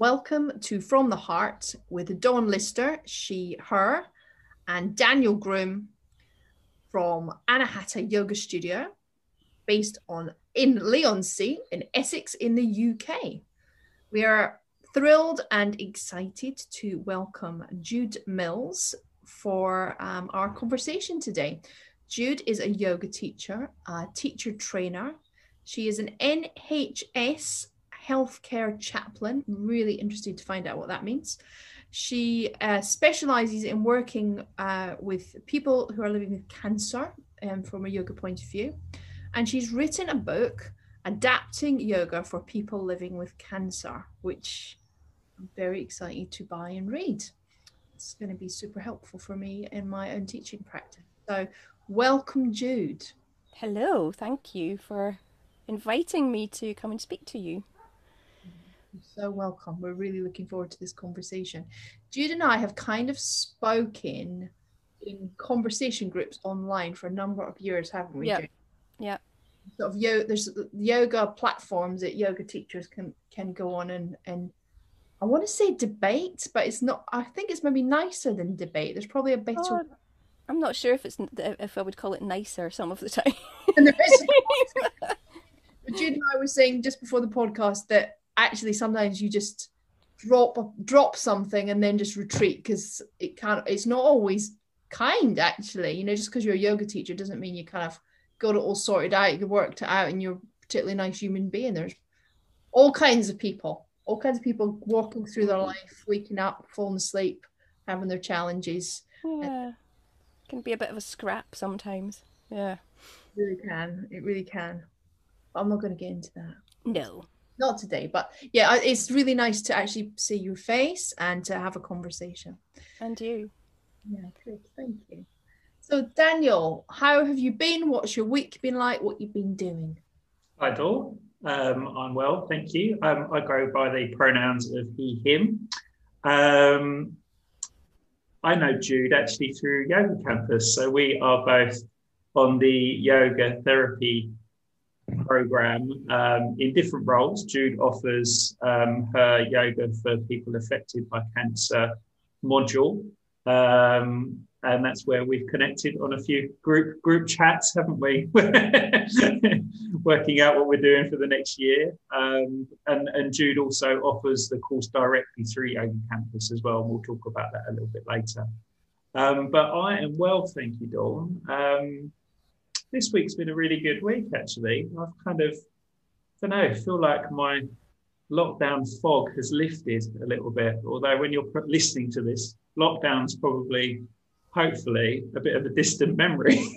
Welcome to From the Heart with Dawn Lister, she, her, and Daniel Groom from Anahata Yoga Studio, based on in Leigh-on-Sea in Essex in the UK. We are thrilled and excited to welcome Jude Mills for um, our conversation today. Jude is a yoga teacher, a teacher trainer. She is an NHS healthcare chaplain. Really interested to find out what that means. She uh, specializes in working uh, with people who are living with cancer um, from a yoga point of view. And she's written a book, Adapting Yoga for People Living with Cancer, which I'm very excited to buy and read. It's going to be super helpful for me in my own teaching practice. So, welcome, Jude. Hello, thank you for inviting me to come and speak to you. You're so welcome. We're really looking forward to this conversation. Jude and I have kind of spoken in conversation groups online for a number of years, haven't we? Yeah. Yeah. Sort of yo- there's yoga platforms that yoga teachers can can go on and and I want to say debate, but it's not. I think it's maybe nicer than debate. There's probably a better. Oh, I'm not sure if it's if I would call it nicer some of the time. but Jude and I were saying just before the podcast that actually sometimes you just drop drop something and then just retreat because it can't it's not always kind actually. You know just because you're a yoga teacher doesn't mean you kind of got it all sorted out you worked it out and you're a particularly nice human being. There's all kinds of people all kinds of people walking through their mm-hmm. life waking up falling asleep having their challenges. Yeah. It can be a bit of a scrap sometimes. Yeah. It really can it really can. But i'm not going to get into that. No not today, but yeah, it's really nice to actually see your face and to have a conversation. And you. Yeah, good. Thank you. So, Daniel, how have you been? What's your week been like? What you've been doing? Hi, Dawn. Um, I'm well, thank you. Um, I go by the pronouns of he, him. Um, I know Jude actually through Yoga Campus, so we are both on the yoga therapy program um, in different roles. Jude offers um, her yoga for people affected by cancer module. Um, and that's where we've connected on a few group group chats, haven't we? Working out what we're doing for the next year. Um, and, and Jude also offers the course directly through Yoga Campus as well. And we'll talk about that a little bit later. Um, but I am well, thank you, Dawn. This week's been a really good week, actually. I've kind of, I don't know, feel like my lockdown fog has lifted a little bit. Although when you're listening to this, lockdown's probably, hopefully, a bit of a distant memory.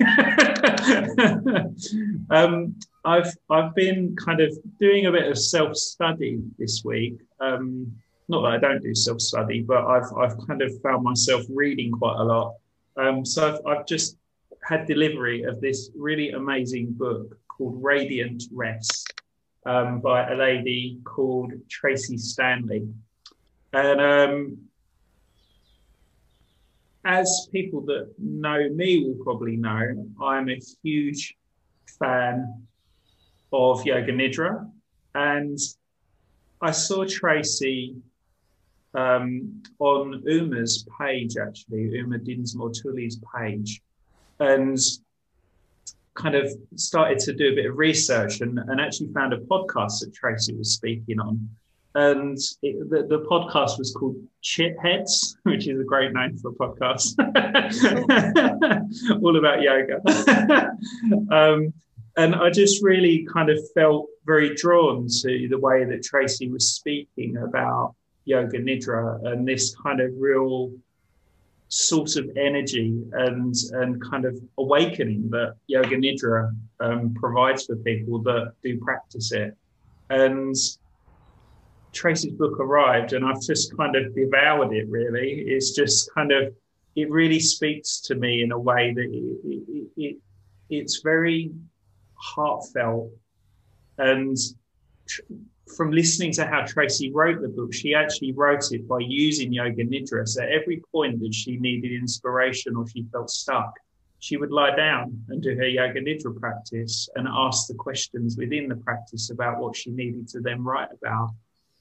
um, I've I've been kind of doing a bit of self study this week. Um, not that I don't do self study, but I've I've kind of found myself reading quite a lot. Um, so I've, I've just had delivery of this really amazing book called Radiant Rest um, by a lady called Tracee Stanley. And um, as people that know me will probably know, I'm a huge fan of Yoga Nidra. And I saw Tracee um, on Uma's page, actually, Uma Dinsmore Tully's page and kind of started to do a bit of research and, and actually found a podcast that Tracee was speaking on. And it, the, the podcast was called Chit Heads, which is a great name for a podcast, all about yoga. um, and I just really kind of felt very drawn to the way that Tracee was speaking about yoga nidra and this kind of real sort of energy and and kind of awakening that yoga nidra um, provides for people that do practice it. And tracee's book arrived and i've just kind of devoured it really. It's just kind of it really speaks to me in a way that it, it, it it's very heartfelt and from listening to how Tracee wrote the book, she actually wrote it by using Yoga Nidra. So every point that she needed inspiration or she felt stuck, she would lie down and do her Yoga Nidra practice and ask the questions within the practice about what she needed to then write about.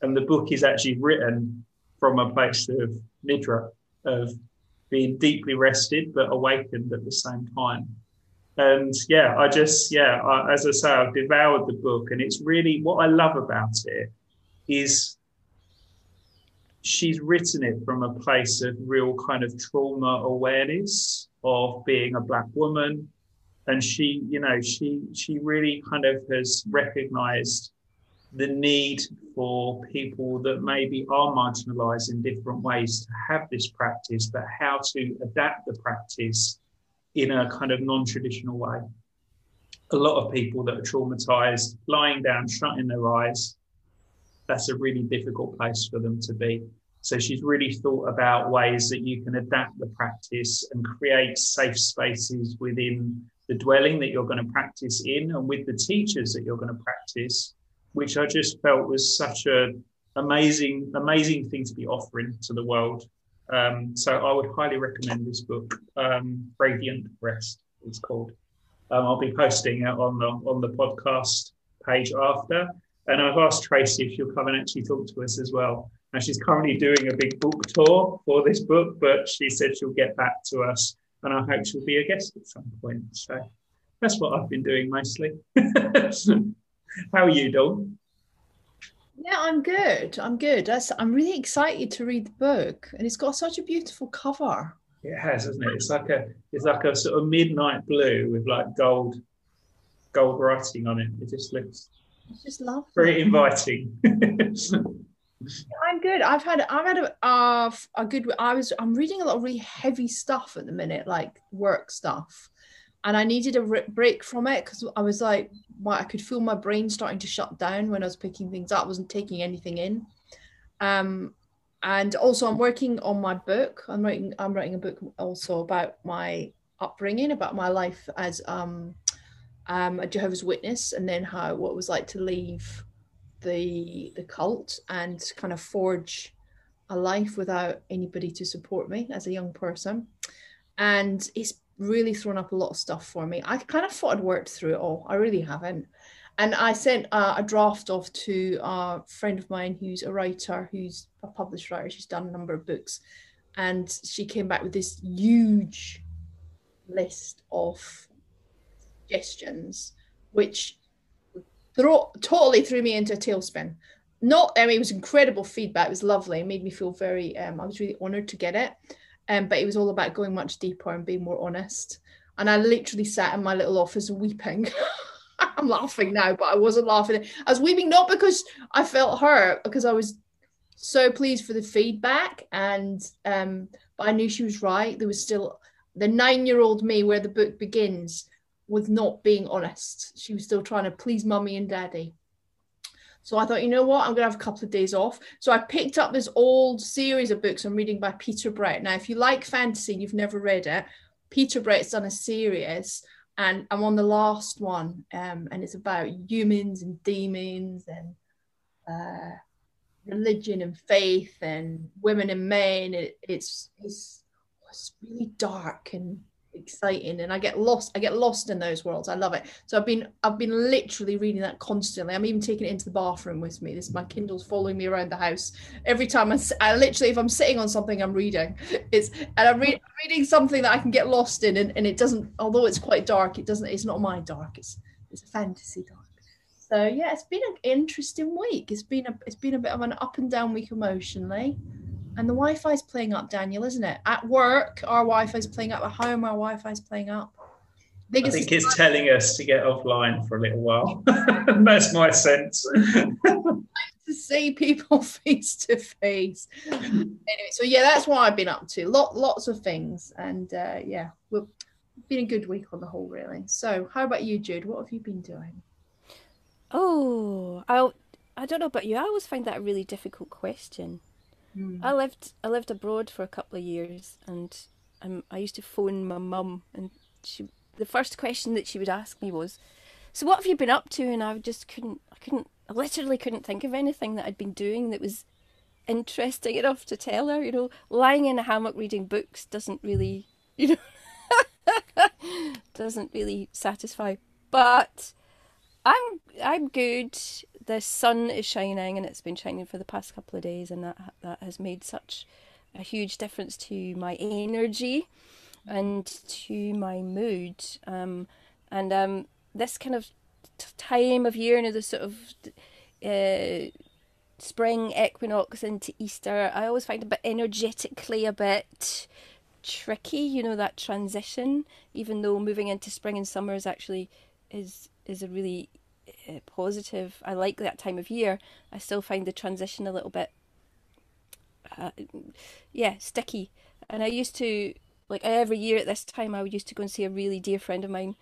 and the book is actually written from a place of nidra, of being deeply rested but awakened at the same time. And yeah, I just, yeah, I, as I say, I've devoured the book. And it's really what I love about it is she's written it from a place of real kind of trauma awareness of being a black woman. And she, you know, she she really kind of has recognized the need for people that maybe are marginalized in different ways to have this practice, but how to adapt the practice in a kind of non traditional way. A lot of people that are traumatized, lying down, shutting their eyes, that's a really difficult place for them to be. So she's really thought about ways that you can adapt the practice and create safe spaces within the dwelling that you're going to practice in and with the teachers that you're going to practice which I just felt was such a amazing, amazing thing to be offering to the world. Um, so I would highly recommend this book, um, Radiant Rest. It's called. Um, I'll be posting it on the on the podcast page after. And I've asked Tracee if she'll come and actually talk to us as well. And she's currently doing a big book tour for this book, but she said she'll get back to us, and I hope she'll be a guest at some point. So that's what I've been doing mostly. How are you, Dawn? Yeah, I'm good. I'm good. That's, I'm really excited to read the book, and it's got such a beautiful cover. It has, hasn't it? It's like a it's like a sort of midnight blue with like gold gold writing on it. It just looks it's just lovely. Very inviting. I'm good. I've had I've had a uh, a good. I was I'm reading a lot of really heavy stuff at the minute, like work stuff, and I needed a break from it because I was like, well, I could feel my brain starting to shut down when I was picking things up. I wasn't taking anything in. Um, and also, I'm working on my book. I'm writing. I'm writing a book also about my upbringing, about my life as um, um, a Jehovah's Witness, and then how what it was like to leave the the cult and kind of forge a life without anybody to support me as a young person. And it's really thrown up a lot of stuff for me. I kind of thought I'd worked through it all. I really haven't. And I sent uh, a draft off to a friend of mine who's a writer, who's a published writer. She's done a number of books. And she came back with this huge list of suggestions, which throw, totally threw me into a tailspin. Not, I mean, it was incredible feedback. It was lovely. It made me feel very, um, I was really honored to get it. Um, but it was all about going much deeper and being more honest. And I literally sat in my little office weeping. I'm laughing now, but I wasn't laughing. I was weeping not because I felt hurt, because I was so pleased for the feedback. And um, but I knew she was right. There was still the nine-year-old me where the book begins with not being honest. She was still trying to please mummy and daddy. So I thought, you know what, I'm going to have a couple of days off. So I picked up this old series of books I'm reading by Peter Brett. Now, if you like fantasy and you've never read it, Peter Brett's done a series, and I'm on the last one, um, and it's about humans and demons and uh, religion and faith and women and men. It, it's, it's it's really dark and exciting and I get lost I get lost in those worlds. I love it. So I've been I've been literally reading that constantly. I'm even taking it into the bathroom with me. This my Kindle's following me around the house. Every time I, I literally if I'm sitting on something I'm reading. It's and I'm, re- reading something that I can get lost in and, and it doesn't although it's quite dark it doesn't it's not my dark it's it's a fantasy dark. So yeah it's been an interesting week. It's been a it's been a bit of an up and down week emotionally and the Wi-Fi is playing up, Daniel, isn't it? At work, our Wi-Fi is playing up. At home, our Wi-Fi is playing up. I think, I think it's, telling us to get offline for a little while. That's my sense. to see people face to face. Anyway, so yeah, that's what I've been up to. Lot, lots of things, and uh, yeah, we've been a good week on the whole, really. So, how about you, Jude? What have you been doing? Oh, I I don't know about you. I always find that a really difficult question. Mm. I lived I lived abroad for a couple of years, and um, I used to phone my mum, and she the first question that she would ask me was, "So what have you been up to?" And I just couldn't I couldn't I literally couldn't think of anything that I'd been doing that was interesting enough to tell her. You know, lying in a hammock reading books doesn't really you know doesn't really satisfy, but. I'm I'm good. The sun is shining and it's been shining for the past couple of days and that that has made such a huge difference to my energy and to my mood. Um, and um, this kind of time of year you know the sort of uh, spring equinox into easter i always find a bit energetically a bit tricky you know that transition even though moving into spring and summer is actually is is a really uh, positive. I like that time of year. I still find the transition a little bit, uh, yeah, sticky. And I used to like every year at this time, I would used to go and see a really dear friend of mine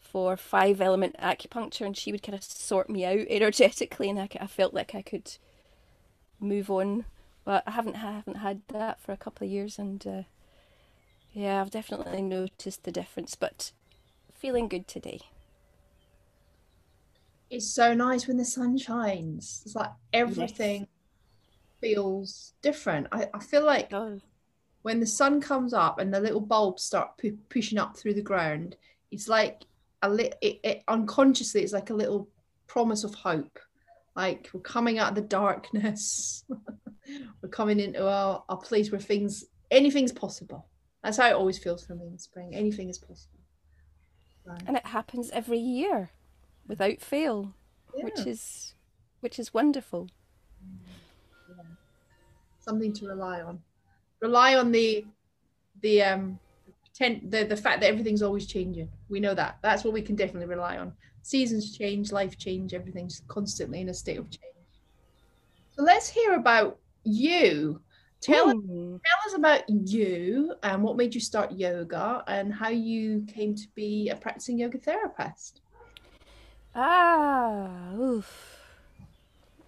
for five element acupuncture, and she would kind of sort me out energetically, and I, I felt like I could move on. But I haven't I haven't had that for a couple of years, and uh, yeah, I've definitely noticed the difference. But feeling good today it's so nice when the sun shines. It's like everything yes. feels different. I, I feel like when the sun comes up and the little bulbs start pu- pushing up through the ground, it's like a little, it, it, unconsciously, it's like a little promise of hope. Like we're coming out of the darkness. we're coming into a, a place where things, anything's possible. That's how it always feels for me in spring. Anything is possible. Right. And it happens every year without fail, yeah. which is which is wonderful. Yeah. Something to rely on. Rely on the the um the the fact that everything's always changing. We know that. That's what we can definitely rely on. Seasons change, life change, everything's constantly in a state of change. So let's hear about you. Tell us, tell us about you and what made you start yoga and how you came to be a practicing yoga therapist. Ah, oof.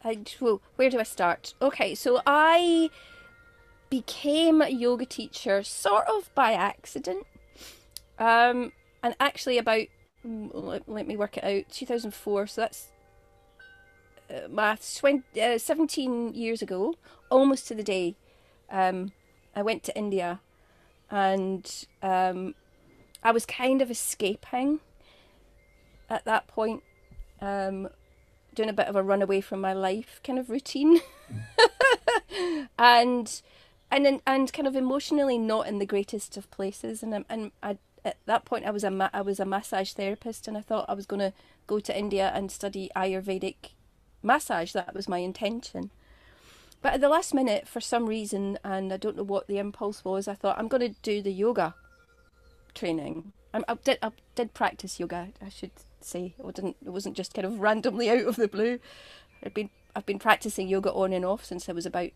I, well, where do I start? Okay, so I became a yoga teacher sort of by accident. Um, and actually, about let, let me work it out 2004, so that's uh, maths 20, uh, 17 years ago, almost to the day. Um, I went to India and um, I was kind of escaping at that point um, doing a bit of a runaway from my life kind of routine, and and and kind of emotionally not in the greatest of places. And and I, at that point I was a ma- I was a massage therapist, and I thought I was going to go to India and study Ayurvedic massage. That was my intention. But at the last minute, for some reason, and I don't know what the impulse was, I thought I'm going to do the yoga training. I, I did I did practice yoga. I should say. It didn't. It wasn't just kind of randomly out of the blue. I've been I've been practicing yoga on and off since I was about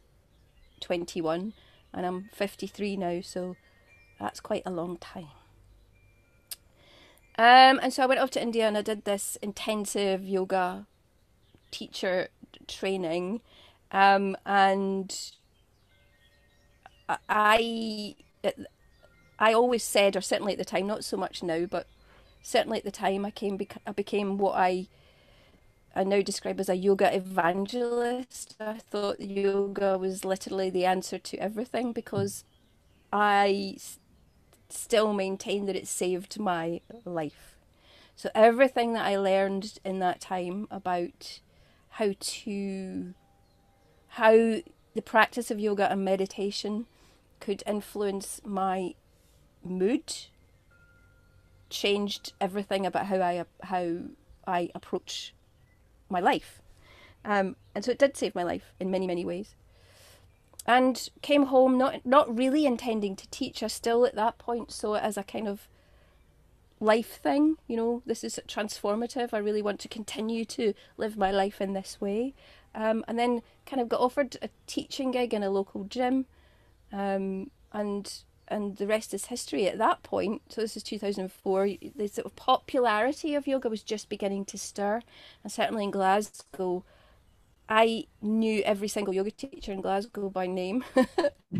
twenty one, and I'm fifty three now. So that's quite a long time. Um, and so I went off to India and I did this intensive yoga teacher training, um, and I I always said, or certainly at the time, not so much now, but certainly at the time I came I became what I I now describe as a yoga evangelist. I thought yoga was literally the answer to everything because I still maintain that it saved my life. So everything that I learned in that time about how to how the practice of yoga and meditation could influence my mood changed everything about how I how I approach my life. Um, and so it did save my life in many many ways. And came home not not really intending to teach. I still at that point saw it as a kind of life thing. You know, this is transformative. I really want to continue to live my life in this way. Um, and then kind of got offered a teaching gig in a local gym, um, and and the rest is history at that point. So this is 2004. The sort of popularity of yoga was just beginning to stir, and certainly in Glasgow, I knew every single yoga teacher in Glasgow by name.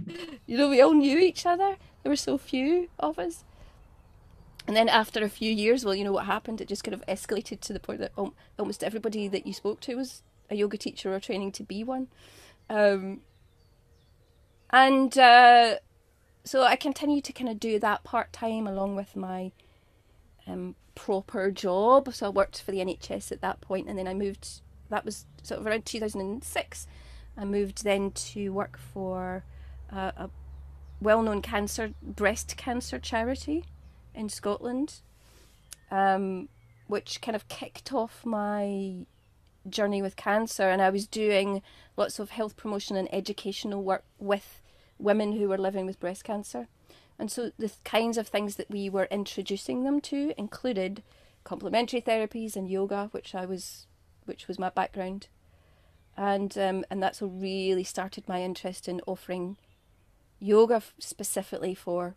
you know, we all knew each other. There were so few of us. And then after a few years, well, you know what happened? It just kind of escalated to the point that almost everybody that you spoke to was a yoga teacher or training to be one. Um, and uh, so I continued to kind of do that part time along with my um, proper job. So I worked for the NHS at that point, and then I moved that was sort of around 2006. I moved then to work for uh, a well-known cancer breast cancer charity in Scotland, um, which kind of kicked off my journey with cancer. And I was doing lots of health promotion and educational work with women who were living with breast cancer. And so the kinds of things that we were introducing them to included complementary therapies and yoga, which I was, which was my background, and um, and that's what really started my interest in offering yoga specifically for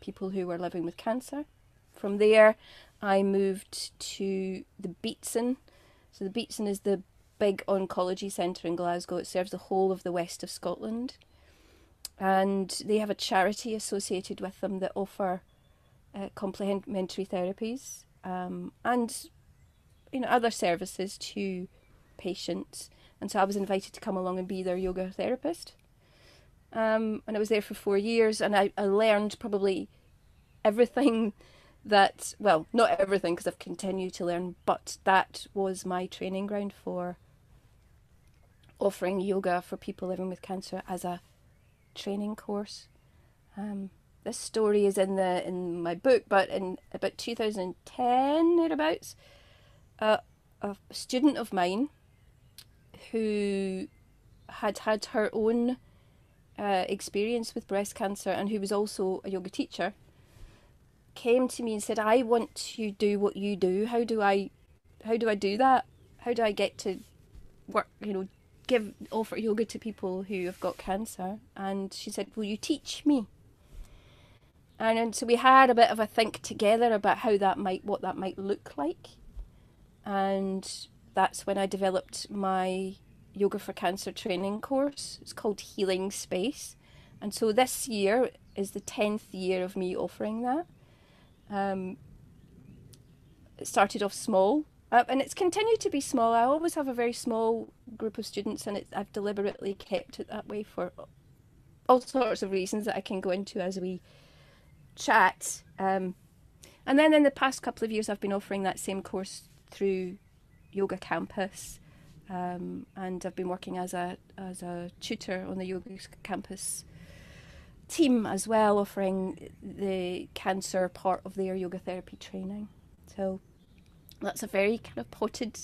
people who were living with cancer. From there, I moved to the Beatson. So the Beatson is the big oncology centre in Glasgow. It serves the whole of the west of Scotland and they have a charity associated with them that offer uh, complementary therapies um, and you know other services to patients. And so I was invited to come along and be their yoga therapist. Um, and I was there for four years, and I, I learned probably everything that well, not everything because I've continued to learn, but that was my training ground for offering yoga for people living with cancer as a training course. Um, this story is in the in my book, but in about 2010 thereabouts, uh, a student of mine who had had her own uh, experience with breast cancer and who was also a yoga teacher came to me and said, "I want to do what you do. How do I, how do I do that? How do I get to work? You know, give offer yoga to people who have got cancer and she said will you teach me? And, and so we had a bit of a think together about how that might what that might look like. And that's when i developed my yoga for cancer training course. It's called healing space. And so this year is the 10th year of me offering that. Um, it started off small uh, and it's continued to be small. I always have a very small group of students, and I've deliberately kept it that way for all sorts of reasons that I can go into as we chat. Um, and then in the past couple of years, I've been offering that same course through Yoga Campus, um, and I've been working as a as a tutor on the Yoga Campus team as well, offering the cancer part of their yoga therapy training. So that's a very kind of potted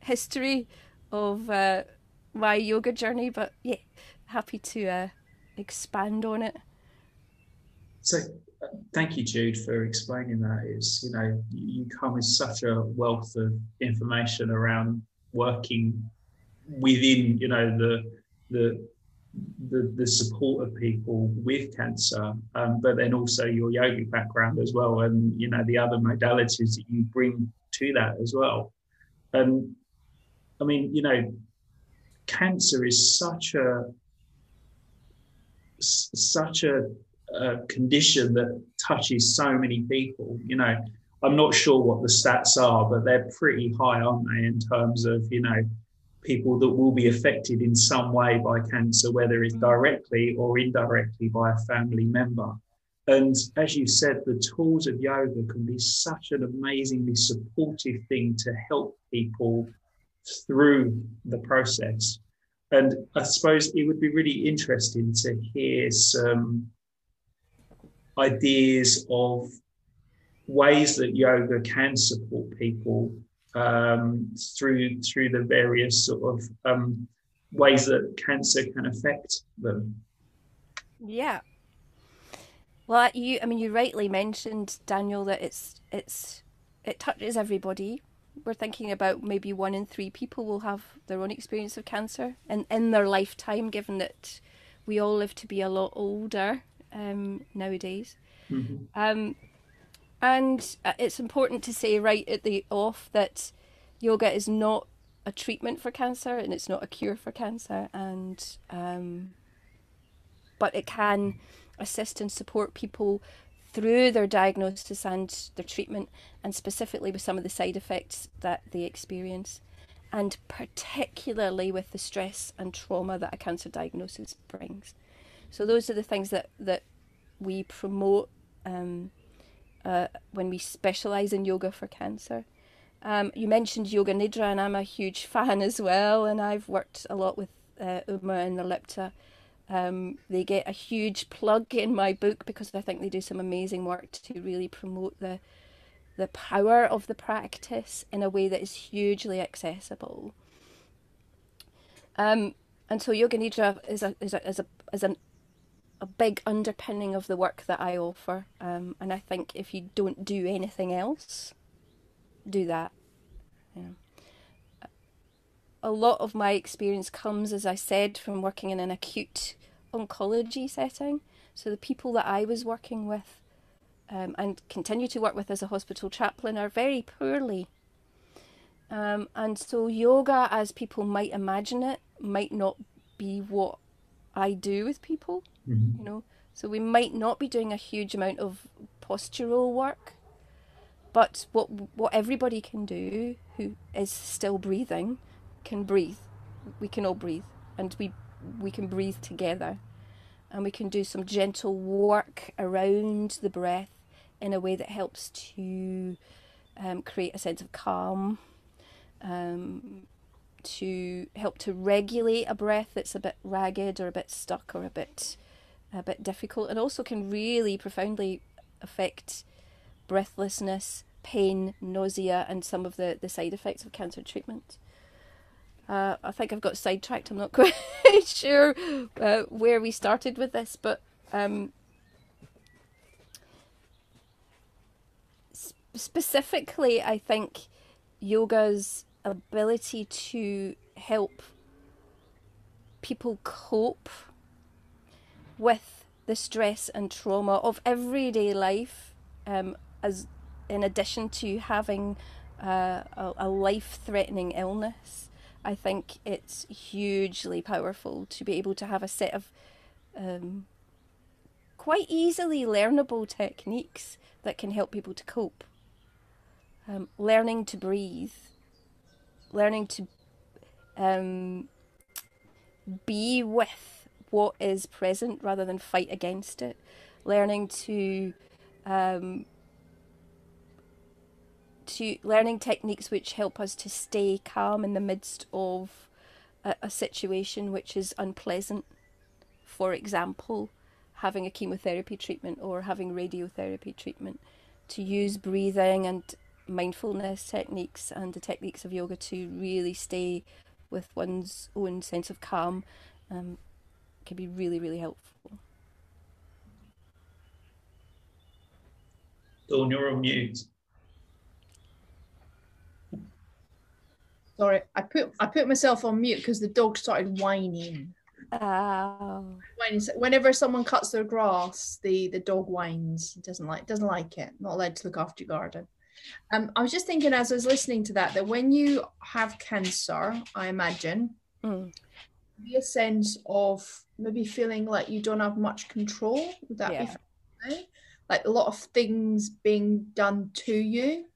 history of uh, my yoga journey, but yeah, happy to uh, expand on it. So, uh, thank you, Jude, for explaining that. Is you know you come with such a wealth of information around working within you know the the the, the support of people with cancer, um, but then also your yogic background as well, and you know the other modalities that you bring to that as well. And I mean, you know, cancer is such a such a, a condition that touches so many people. You know, I'm not sure what the stats are, but they're pretty high, aren't they, in terms of you know people that will be affected in some way by cancer, whether it's directly or indirectly by a family member. And as you said, the tools of yoga can be such an amazingly supportive thing to help people through the process. And I suppose it would be really interesting to hear some ideas of ways that yoga can support people um, through through the various sort of um, ways that cancer can affect them. Yeah, well, you, I mean, you rightly mentioned Daniel that it's it's it touches everybody. We're thinking about maybe one in three people will have their own experience of cancer in in their lifetime, given that we all live to be a lot older um, nowadays. Mm-hmm. Um, and uh, it's important to say right at the off that yoga is not a treatment for cancer and it's not a cure for cancer, and um, but it can assist and support people through their diagnosis and their treatment, and specifically with some of the side effects that they experience, and particularly with the stress and trauma that a cancer diagnosis brings. So, those are the things that, that we promote um, uh, when we specialize in yoga for cancer. Um, you mentioned Yoga Nidra, and I'm a huge fan as well. And I've worked a lot with uh, Uma and Nirlipta. Um, they get a huge plug in my book because I think they do some amazing work to really promote the the power of the practice in a way that is hugely accessible. Um, and so Yoga Nidra is a is a is a is an, a big underpinning of the work that I offer. Um, and I think if you don't do anything else, do that. A lot of my experience comes, as I said, from working in an acute oncology setting. So the people that I was working with um, and continue to work with as a hospital chaplain are very poorly. Um, and so yoga, as people might imagine it, might not be what I do with people. Mm-hmm. You know, so we might not be doing a huge amount of postural work, but what what everybody can do who is still breathing can breathe. We can all breathe, and we we can breathe together, and we can do some gentle work around the breath in a way that helps to um, create a sense of calm, um, to help to regulate a breath that's a bit ragged or a bit stuck or a bit a bit difficult, and also can really profoundly affect breathlessness, pain, nausea, and some of the, the side effects of cancer treatment. Uh, I think I've got sidetracked. I'm not quite sure uh, where we started with this, but um, specifically, I think yoga's ability to help people cope with the stress and trauma of everyday life, um, as in addition to having uh, a, a life-threatening illness. I think it's hugely powerful to be able to have a set of um, quite easily learnable techniques that can help people to cope um, learning to breathe, learning to um, be with what is present rather than fight against it, learning to um, to learning techniques which help us to stay calm in the midst of a, a situation which is unpleasant. For example, having a chemotherapy treatment or having radiotherapy treatment, to use breathing and mindfulness techniques and the techniques of yoga to really stay with one's own sense of calm um, can be really, really helpful. Dawn, you're on mute. Sorry, I put I put myself on mute because the dog started whining. Oh. Whenever someone cuts their grass, the the dog whines. Doesn't like doesn't like it. Not allowed to look after your garden. Um, I was just thinking as I was listening to that that when you have cancer, I imagine, mm. be a sense of maybe feeling like you don't have much control. Would that yeah. be like a lot of things being done to you,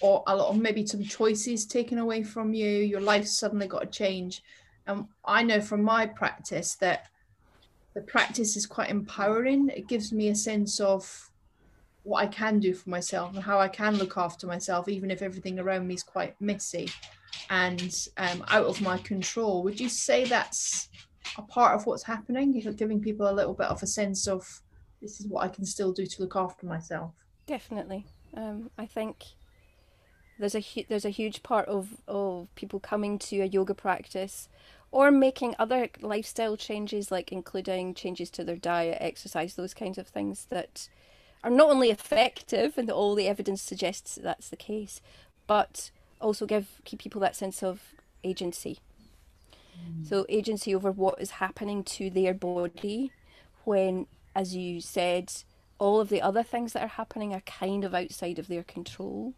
or a lot of maybe some choices taken away from you? Your life suddenly got to change. And I know from my practice that the practice is quite empowering. It gives me a sense of what I can do for myself and how I can look after myself, even if everything around me is quite messy and um, out of my control. Would you say that's a part of what's happening? Giving people a little bit of a sense of this is what I can still do to look after myself. Definitely, um, I think there's a hu- there's a huge part of of people coming to a yoga practice or making other lifestyle changes like including changes to their diet exercise those kinds of things that are not only effective, and all the evidence suggests that that's the case, but also give keep people that sense of agency. Mm. So agency over what is happening to their body when, as you said, all of the other things that are happening are kind of outside of their control.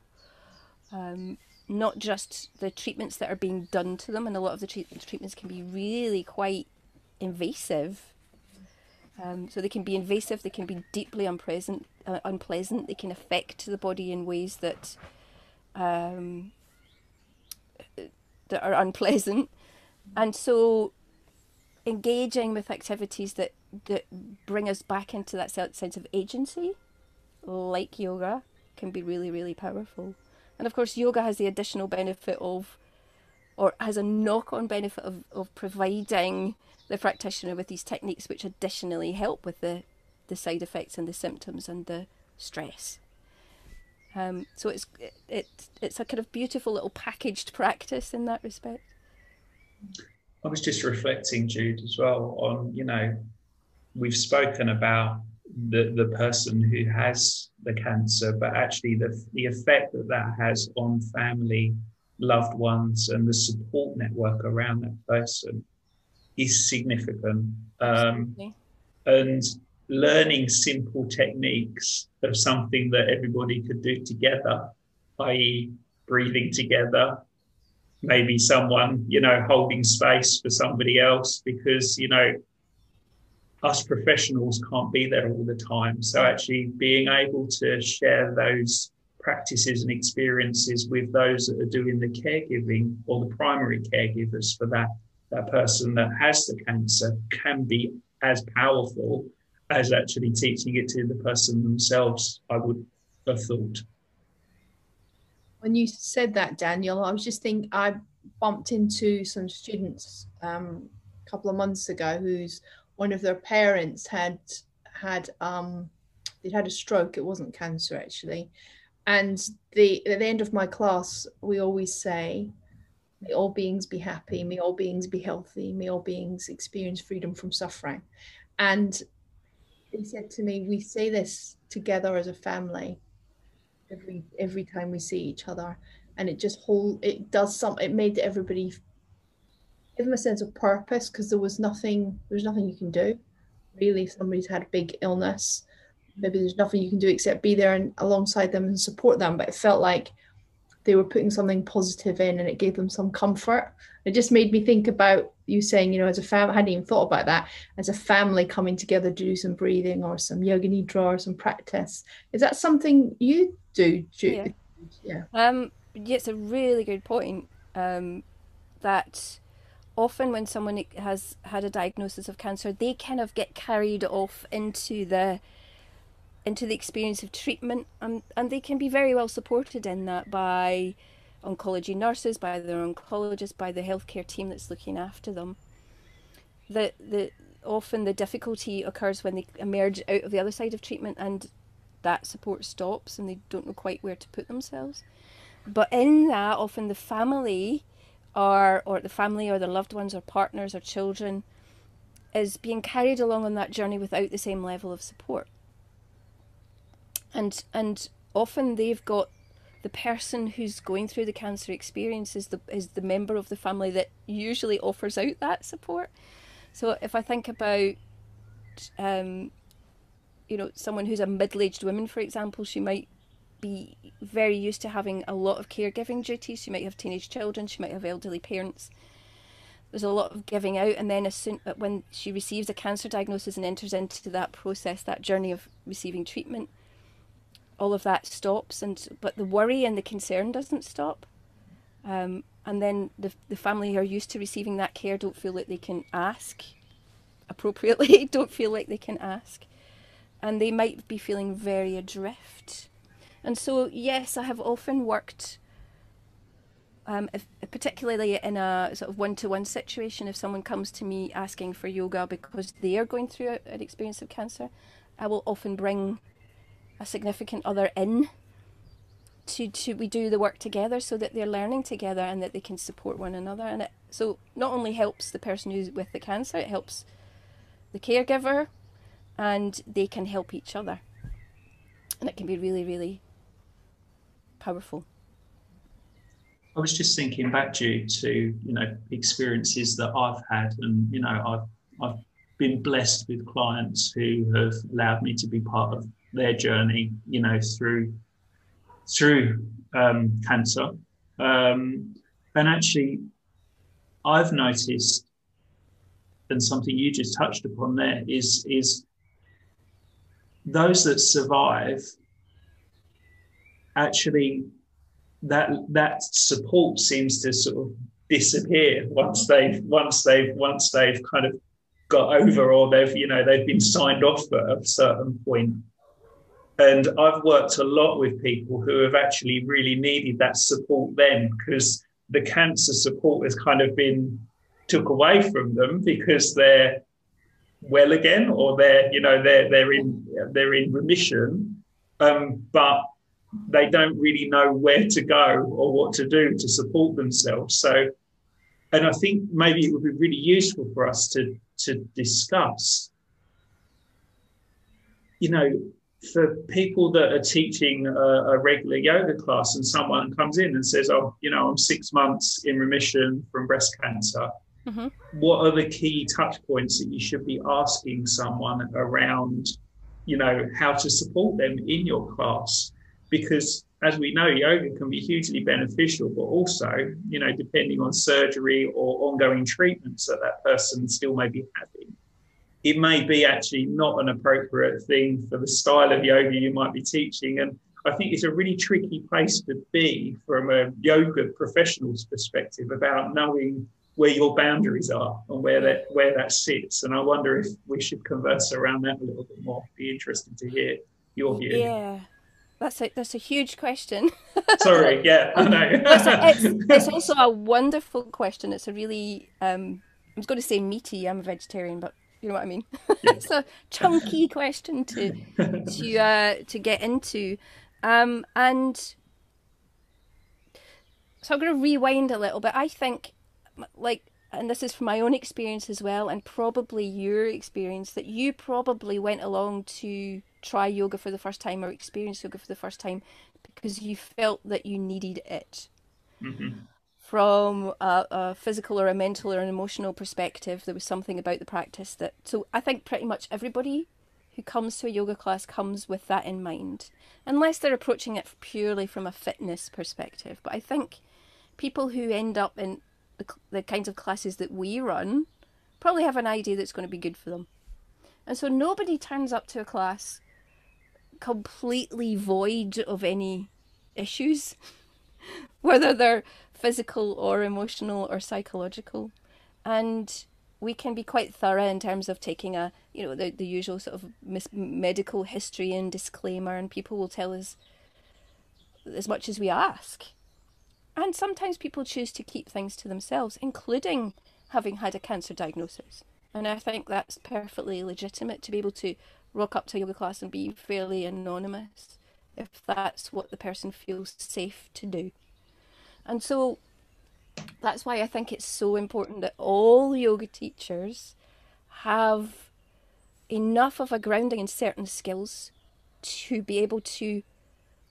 Um, not just the treatments that are being done to them, and a lot of the treat- treatments can be really quite invasive um, so they can be invasive, they can be deeply unpleasant, uh, unpleasant. They can affect the body in ways that um, that are unpleasant, and so engaging with activities that that bring us back into that sense of agency, like yoga, can be really really powerful. And of course, yoga has the additional benefit of, or has a knock on benefit of, of providing the practitioner with these techniques which additionally help with the, the side effects and the symptoms and the stress. Um, so it's it, it it's a kind of beautiful little packaged practice in that respect. I was just reflecting, Jude, as well on you know we've spoken about the the person who has the cancer, but actually the the effect that that has on family, loved ones, and the support network around that person is significant. Um, and learning simple techniques of something that everybody could do together, i.e., breathing together, maybe someone, you know, holding space for somebody else, because, you know, us professionals can't be there all the time. So actually being able to share those practices and experiences with those that are doing the caregiving or the primary caregivers for that that person that has the cancer can be as powerful as actually teaching it to the person themselves, I would have thought. When you said that, Daniel, I was just thinking, I bumped into some students um, a couple of months ago whose one of their parents had had um, they'd had a stroke. It wasn't cancer actually, and the at the end of my class, we always say, "May all beings be happy. May all beings be healthy. May all beings experience freedom from suffering." And he said to me, "We say this together as a family every every time we see each other, and it just whole it does some. It made everybody give them a sense of purpose because there was nothing. There's nothing you can do. Really, somebody's had a big illness, maybe there's nothing you can do except be there and alongside them and support them. But it felt like they were putting something positive in, and it gave them some comfort. It just made me think about you saying, you know, as a family, I hadn't even thought about that. As a family coming together to do some breathing or some yoga nidra or some practice. Is that something you do, Jude? Yeah. yeah. Um, yeah, it's a really good point. Um, that often when someone has had a diagnosis of cancer, they kind of get carried off into the into the experience of treatment, and and they can be very well supported in that by oncology nurses, by their oncologist, by the healthcare team that's looking after them. The the often the difficulty occurs when they emerge out of the other side of treatment and that support stops and they don't know quite where to put themselves. But in that, often the family or or the family or their loved ones or partners or children is being carried along on that journey without the same level of support. And and often they've got the person who's going through the cancer experience is the is the member of the family that usually offers out that support. So if I think about um, you know, someone who's a middle-aged woman, for example, she might be very used to having a lot of caregiving duties. She might have teenage children. She might have elderly parents. There's a lot of giving out, and then as soon when she receives a cancer diagnosis and enters into that process, that journey of receiving treatment, all of that stops and but the worry and the concern doesn't stop. Um, and then the, the family who are used to receiving that care don't feel like they can ask appropriately don't feel like they can ask. And they might be feeling very adrift. And so yes i have often worked um, if, particularly in a sort of one-to-one situation if someone comes to me asking for yoga because they are going through an experience of cancer i will often bring a significant other in to to we do the work together so that they're learning together and that they can support one another. And it so not only helps the person who's with the cancer it helps the caregiver and they can help each other. And it can be really really powerful. I was just thinking back due to you know experiences that I've had and you know I've I've been blessed with clients who have allowed me to be part of their journey, you know, through through um, cancer. Um, and actually, I've noticed, and something you just touched upon there is is those that survive actually that that support seems to sort of disappear once they've once they've once they've kind of got over or they've you know they've been signed off at a certain point And I've worked a lot with people who have actually really needed that support then because the cancer support has kind of been took away from them because they're well again or they're you know they're they're in they're in remission. Um, but they don't really know where to go or what to do to support themselves. So and i think maybe it would be really useful for us to to discuss you know for people that are teaching a, a, regular yoga class and someone comes in and says, Oh, you know, I'm six months in remission from breast cancer, mm-hmm. what are the key touch points that you should be asking someone around, you know, how to support them in your class? Because as we know, yoga can be hugely beneficial, but also, you know, depending on surgery or ongoing treatments that that person still may be having it may be actually not an appropriate thing for the style of yoga you might be teaching. And I think it's a really tricky place to be from a yoga professional's perspective about knowing where your boundaries are and where that where that sits. And I wonder if we should converse around that a little bit more. Be interested to hear your view. Yeah. That's a that's a huge question. Sorry, yeah, I know. it's, it's, also a wonderful question. It's a really um, I was going to say meaty. I'm a vegetarian, but you know what I mean? it's a chunky question to to uh, to get into, um, and so I'm going to rewind a little bit. I think, like, and this is from my own experience as well, and probably your experience, that you probably went along to try yoga for the first time or experience yoga for the first time because you felt that you needed it. Mm-hmm from a, a, physical or a mental or an emotional perspective, there was something about the practice that. So I think pretty much everybody who comes to a yoga class comes with that in mind, unless they're approaching it purely from a fitness perspective. But I think people who end up in the, the kinds of classes that we run probably have an idea that's going to be good for them. And so nobody turns up to a class completely void of any issues, whether they're physical or emotional or psychological. And we can be quite thorough in terms of taking a, you know, the, the usual sort of mis- medical history and disclaimer, and people will tell us as much as we ask. And sometimes people choose to keep things to themselves, including having had a cancer diagnosis. And I think that's perfectly legitimate to be able to rock up to a yoga class and be fairly anonymous if that's what the person feels safe to do. And so that's why I think it's so important that all yoga teachers have enough of a grounding in certain skills to be able to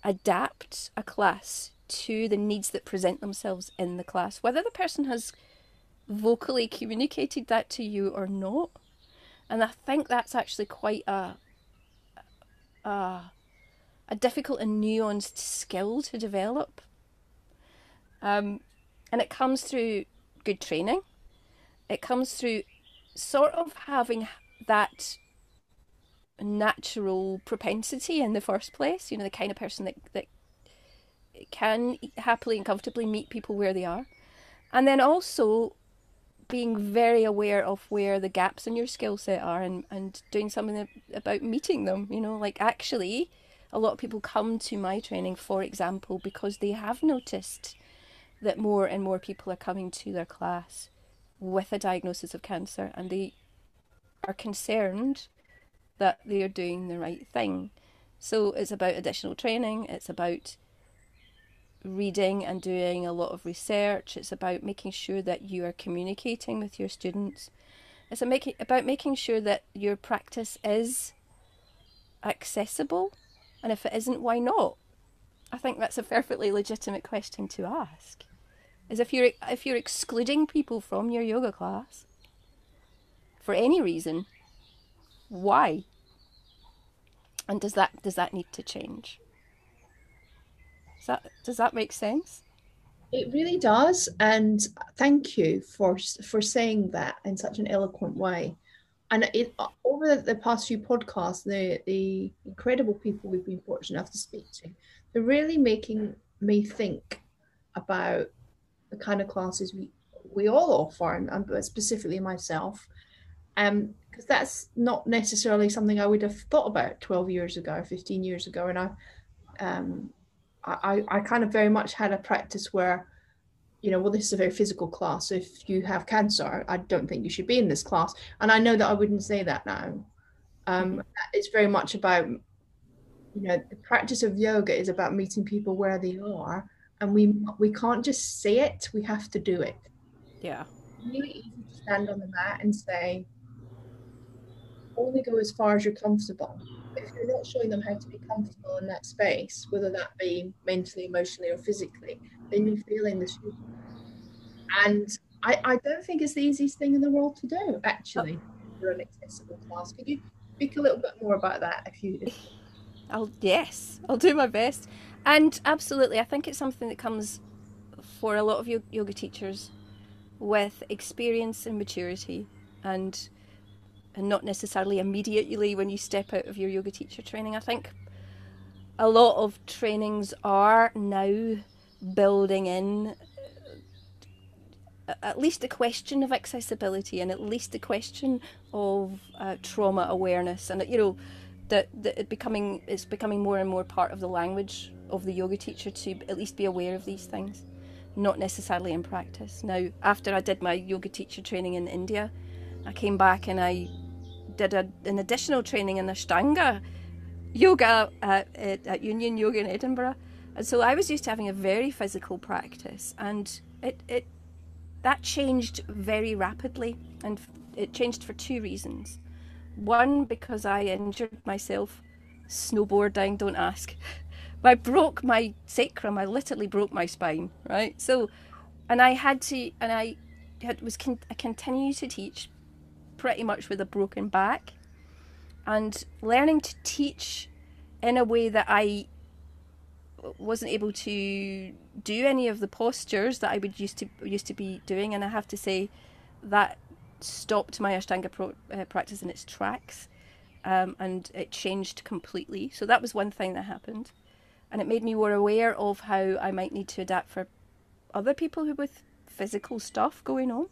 adapt a class to the needs that present themselves in the class, whether the person has vocally communicated that to you or not. And I think that's actually quite a a, a difficult and nuanced skill to develop um, and it comes through good training. It comes through sort of having that natural propensity in the first place. You know, the kind of person that, that can happily and comfortably meet people where they are. And then also being very aware of where the gaps in your skill set are and, and doing something about meeting them. You know, like actually, a lot of people come to my training, for example, because they have noticed that more and more people are coming to their class with a diagnosis of cancer and they are concerned that they are doing the right thing. So it's about additional training, it's about reading and doing a lot of research, it's about making sure that you are communicating with your students. It's about making sure that your practice is accessible, and if it isn't, why not? I think that's a perfectly legitimate question to ask. Is if you're if you're excluding people from your yoga class for any reason, why? And does that does that need to change? Does that does that make sense? It really does, and thank you for for saying that in such an eloquent way. And it, over the past few podcasts, the the incredible people we've been fortunate enough to speak to, they're really making me think about the kind of classes we we all offer, and, and specifically myself, Um, because that's not necessarily something I would have thought about 12 years ago, 15 years ago. And I, um, I, I kind of very much had a practice where, you know, well, this is a very physical class. If you have cancer, I don't think you should be in this class. And I know that I wouldn't say that now. Um, it's very much about, you know, the practice of yoga is about meeting people where they are, and we we can't just say it; we have to do it. Yeah. really easy to stand on the mat and say, only go as far as you're comfortable. If you're not showing them how to be comfortable in that space, whether that be mentally, emotionally, or physically, then you're feeling the. And I, I don't think it's the easiest thing in the world to do, actually, oh. for an accessible class. Could you speak a little bit more about that if you if... I'll yes, I'll do my best. And absolutely, I think it's something that comes for a lot of yoga teachers with experience and maturity and and not necessarily immediately when you step out of your yoga teacher training. I think a lot of trainings are now building in uh, at least a question of accessibility and at least a question of uh, trauma awareness and you know that, that it becoming it's becoming more and more part of the language of the yoga teacher to at least be aware of these things not necessarily in practice now after i did my yoga teacher training in india i came back and i did a, an additional training in Ashtanga yoga uh, at, at, Union Yoga in Edinburgh. And so I was used to having a very physical practice, and it, it that changed very rapidly, and it changed for two reasons. One, because I injured myself snowboarding, don't ask. I broke my sacrum, I literally broke my spine, right? So, and I had to, and I had, was, con- I continued to teach pretty much with a broken back. And learning to teach in a way that I wasn't able to do any of the postures that I would used to used to be doing, and I have to say that stopped my Ashtanga pro, uh, practice in its tracks, um, and it changed completely. So that was one thing that happened, and it made me more aware of how I might need to adapt for other people who with physical stuff going on.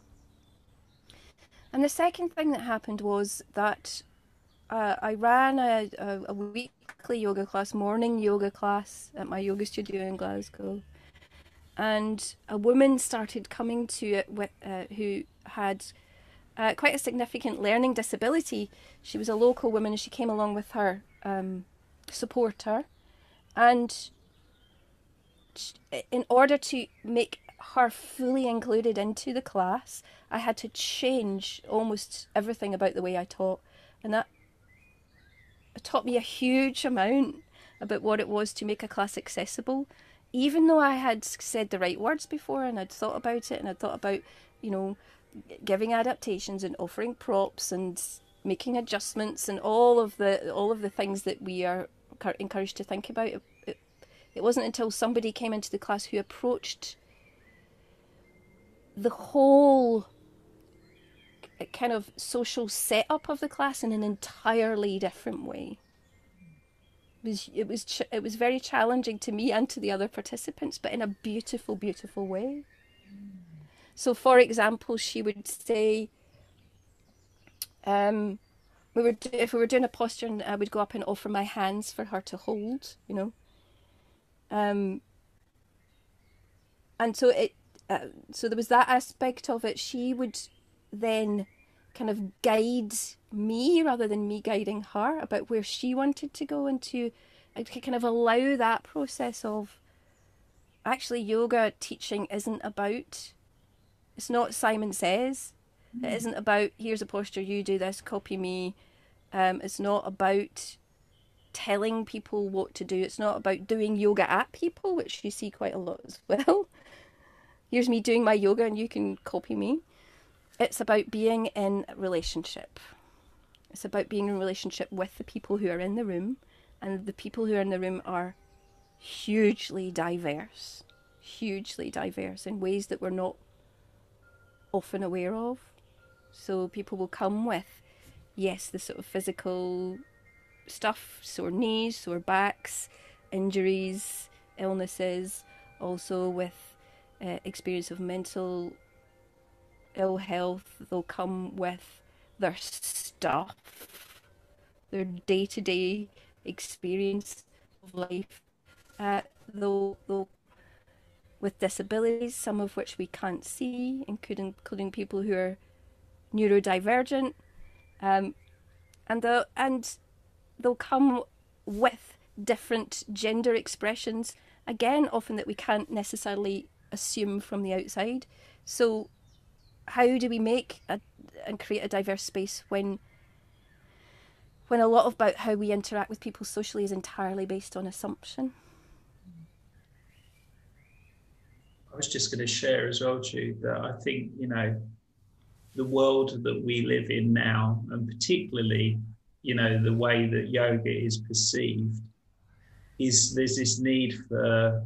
And the second thing that happened was that uh, I ran a, a, a, weekly yoga class, morning yoga class at my yoga studio in Glasgow. And a woman started coming to it with, uh, who had uh, quite a significant learning disability. She was a local woman and she came along with her um, supporter. And in order to make her fully included into the class, I had to change almost everything about the way I taught. And that taught me a huge amount about what it was to make a class accessible. Even though I had said the right words before and I'd thought about it and I'd thought about, you know, giving adaptations and offering props and making adjustments and all of the all of the things that we are encouraged to think about. It, it, wasn't until somebody came into the class who approached the whole kind of social setup of the class in an entirely different way. It was it was it was very challenging to me and to the other participants, but in a beautiful, beautiful way. So, for example, she would say, um, we were if we were doing a posture, and I would go up and offer my hands for her to hold, you know. Um, and so it uh, so there was that aspect of it. She would then kind of guide me rather than me guiding her about where she wanted to go and to uh, kind of allow that process of actually yoga teaching isn't about it's not Simon says mm. it isn't about here's a posture you do this copy me um, it's not about telling people what to do it's not about doing yoga at people which you see quite a lot as well here's me doing my yoga and you can copy me. It's about being in relationship. It's about being in relationship with the people who are in the room, and the people who are in the room are hugely diverse, hugely diverse in ways that we're not often aware of. So people will come with, yes, the sort of physical stuff, sore knees, sore backs, injuries, illnesses, also with uh, experience of mental ill health. They'll come with their stuff, their day to day experience of life. Uh, though, though with disabilities, some of which we can't see, including, including people who are neurodivergent, um, and the and they'll come with different gender expressions. Again, often that we can't necessarily assume from the outside. So, how do we make a, and create a diverse space when when a lot about how we interact with people socially is entirely based on assumption? I was just going to share as well, Jude, that I think you know the world that we live in now, and particularly you know the way that yoga is perceived, is there's this need for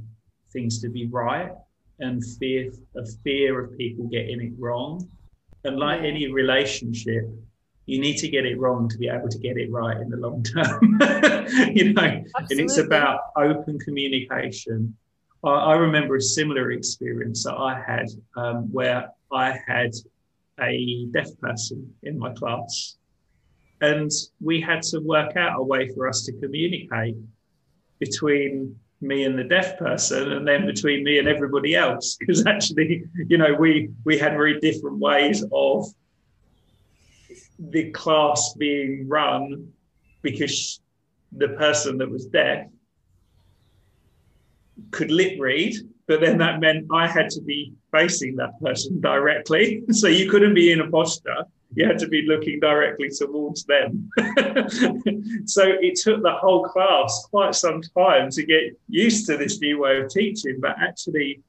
things to be right and fear a fear of people getting it wrong. And like yeah. any relationship, you need to get it wrong to be able to get it right in the long term. you know, Absolutely. and it's about open communication. I, remember a similar experience that I had um, where I had a deaf person in my class, and we had to work out a way for us to communicate between me and the deaf person and then between me and everybody else. Because actually you know we we had very different ways of the class being run because the person that was deaf could lip read but then that meant i had to be facing that person directly so you couldn't be in a posture you had to be looking directly towards them. so it took the whole class quite some time to get used to this new way of teaching, but actually,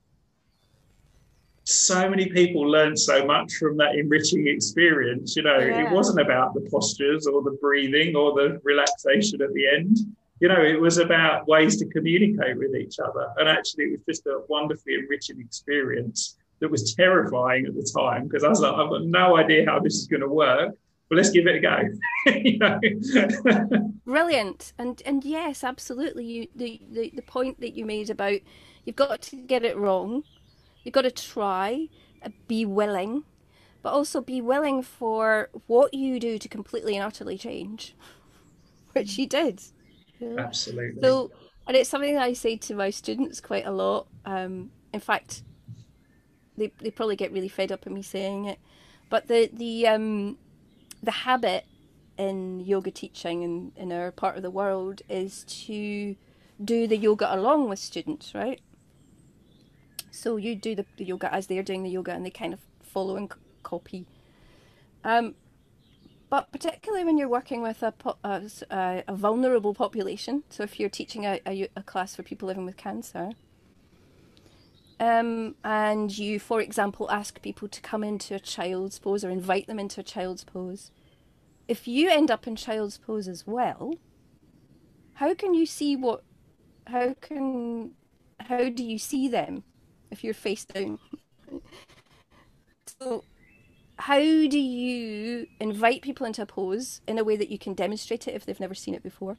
so many people learned so much from that enriching experience. You know, yeah. it wasn't about the postures or the breathing or the relaxation at the end. You know, it was about ways to communicate with each other. And actually, it was just a wonderfully enriching experience that was terrifying at the time because I was like, I've got no idea how this is going to work. But let's give it a go. Brilliant, and and yes, absolutely. You the, the the point that you made about you've got to get it wrong, you've got to try, uh, be willing, but also be willing for what you do to completely and utterly change, which you did. Absolutely. So, and it's something that I say to my students quite a lot. Um, in fact, they they probably get really fed up of me saying it, but the the um the habit in yoga teaching in, in our part of the world is to do the yoga along with students, right? So you do the, the yoga as they're doing the yoga and they kind of follow and c- copy. Um, but particularly when you're working with a, a, a vulnerable population, so if you're teaching a, a, a class for people living with cancer, um, and you, for example, ask people to come into a child's pose or invite them into a child's pose, if you end up in child's pose as well, how can you see what? How can? How do you see them if you're face down? so, how do you invite people into a pose in a way that you can demonstrate it if they've never seen it before,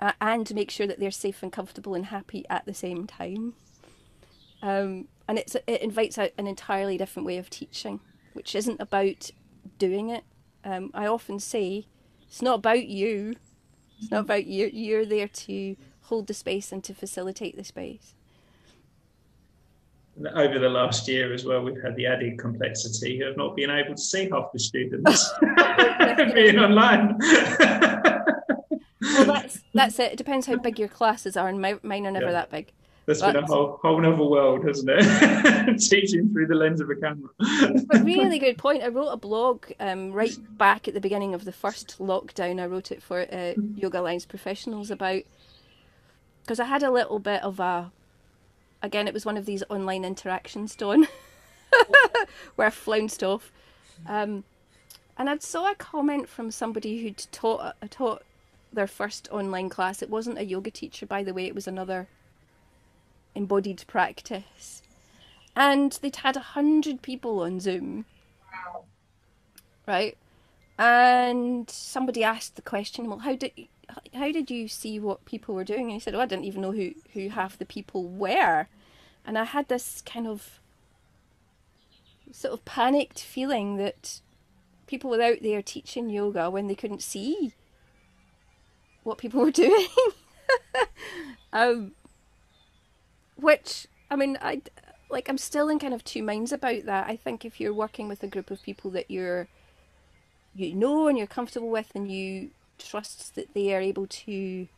uh, and make sure that they're safe and comfortable and happy at the same time? Um, and it's it invites out an entirely different way of teaching, which isn't about doing it. Um, I often say it's not about you. It's not about you. You're there to hold the space and to facilitate the space. Over the last year as well, we've had the added complexity of not being able to see half the students being online. well, that's that's it. It depends how big your classes are, and my, mine are never yeah. that big. That's but, been a whole whole other world, hasn't it? Teaching through the lens of a camera. but really good point. I wrote a blog um, right back at the beginning of the first lockdown. I wrote it for uh, Yoga Alliance professionals about because I had a little bit of a again it was one of these online interactions, Dawn, where I flounced off. Um, and I saw a comment from somebody who'd taught taught their first online class. It wasn't a yoga teacher, by the way. It was another embodied practice. And they'd had a hundred people on Zoom. Wow. Right? And somebody asked the question, well, how did how did you see what people were doing? And he said, oh, I didn't even know who, who half the people were. And I had this kind of sort of panicked feeling that people were out there teaching yoga when they couldn't see what people were doing. um, which I mean, I like I'm still in kind of two minds about that. I think if you're working with a group of people that you're you know and you're comfortable with and you trust that they are able to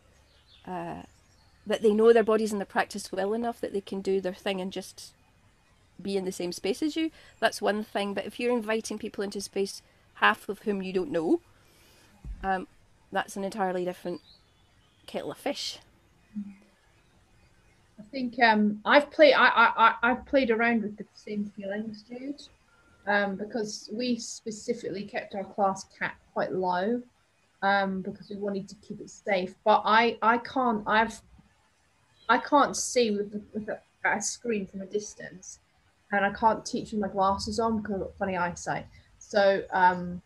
uh, that they know their bodies and their practice well enough that they can do their thing and just be in the same space as you. That's one thing but if you're inviting people into space half of whom you don't know um, that's an entirely different kettle of fish. I think um, I've played. I, I I've played around with the same feelings, Jude, um, because we specifically kept our class cap quite low, um, because we wanted to keep it safe. But I I can't. I've I can't see with, the, with a, a screen from a distance, and I can't teach with my glasses on because I've got funny eyesight. So um,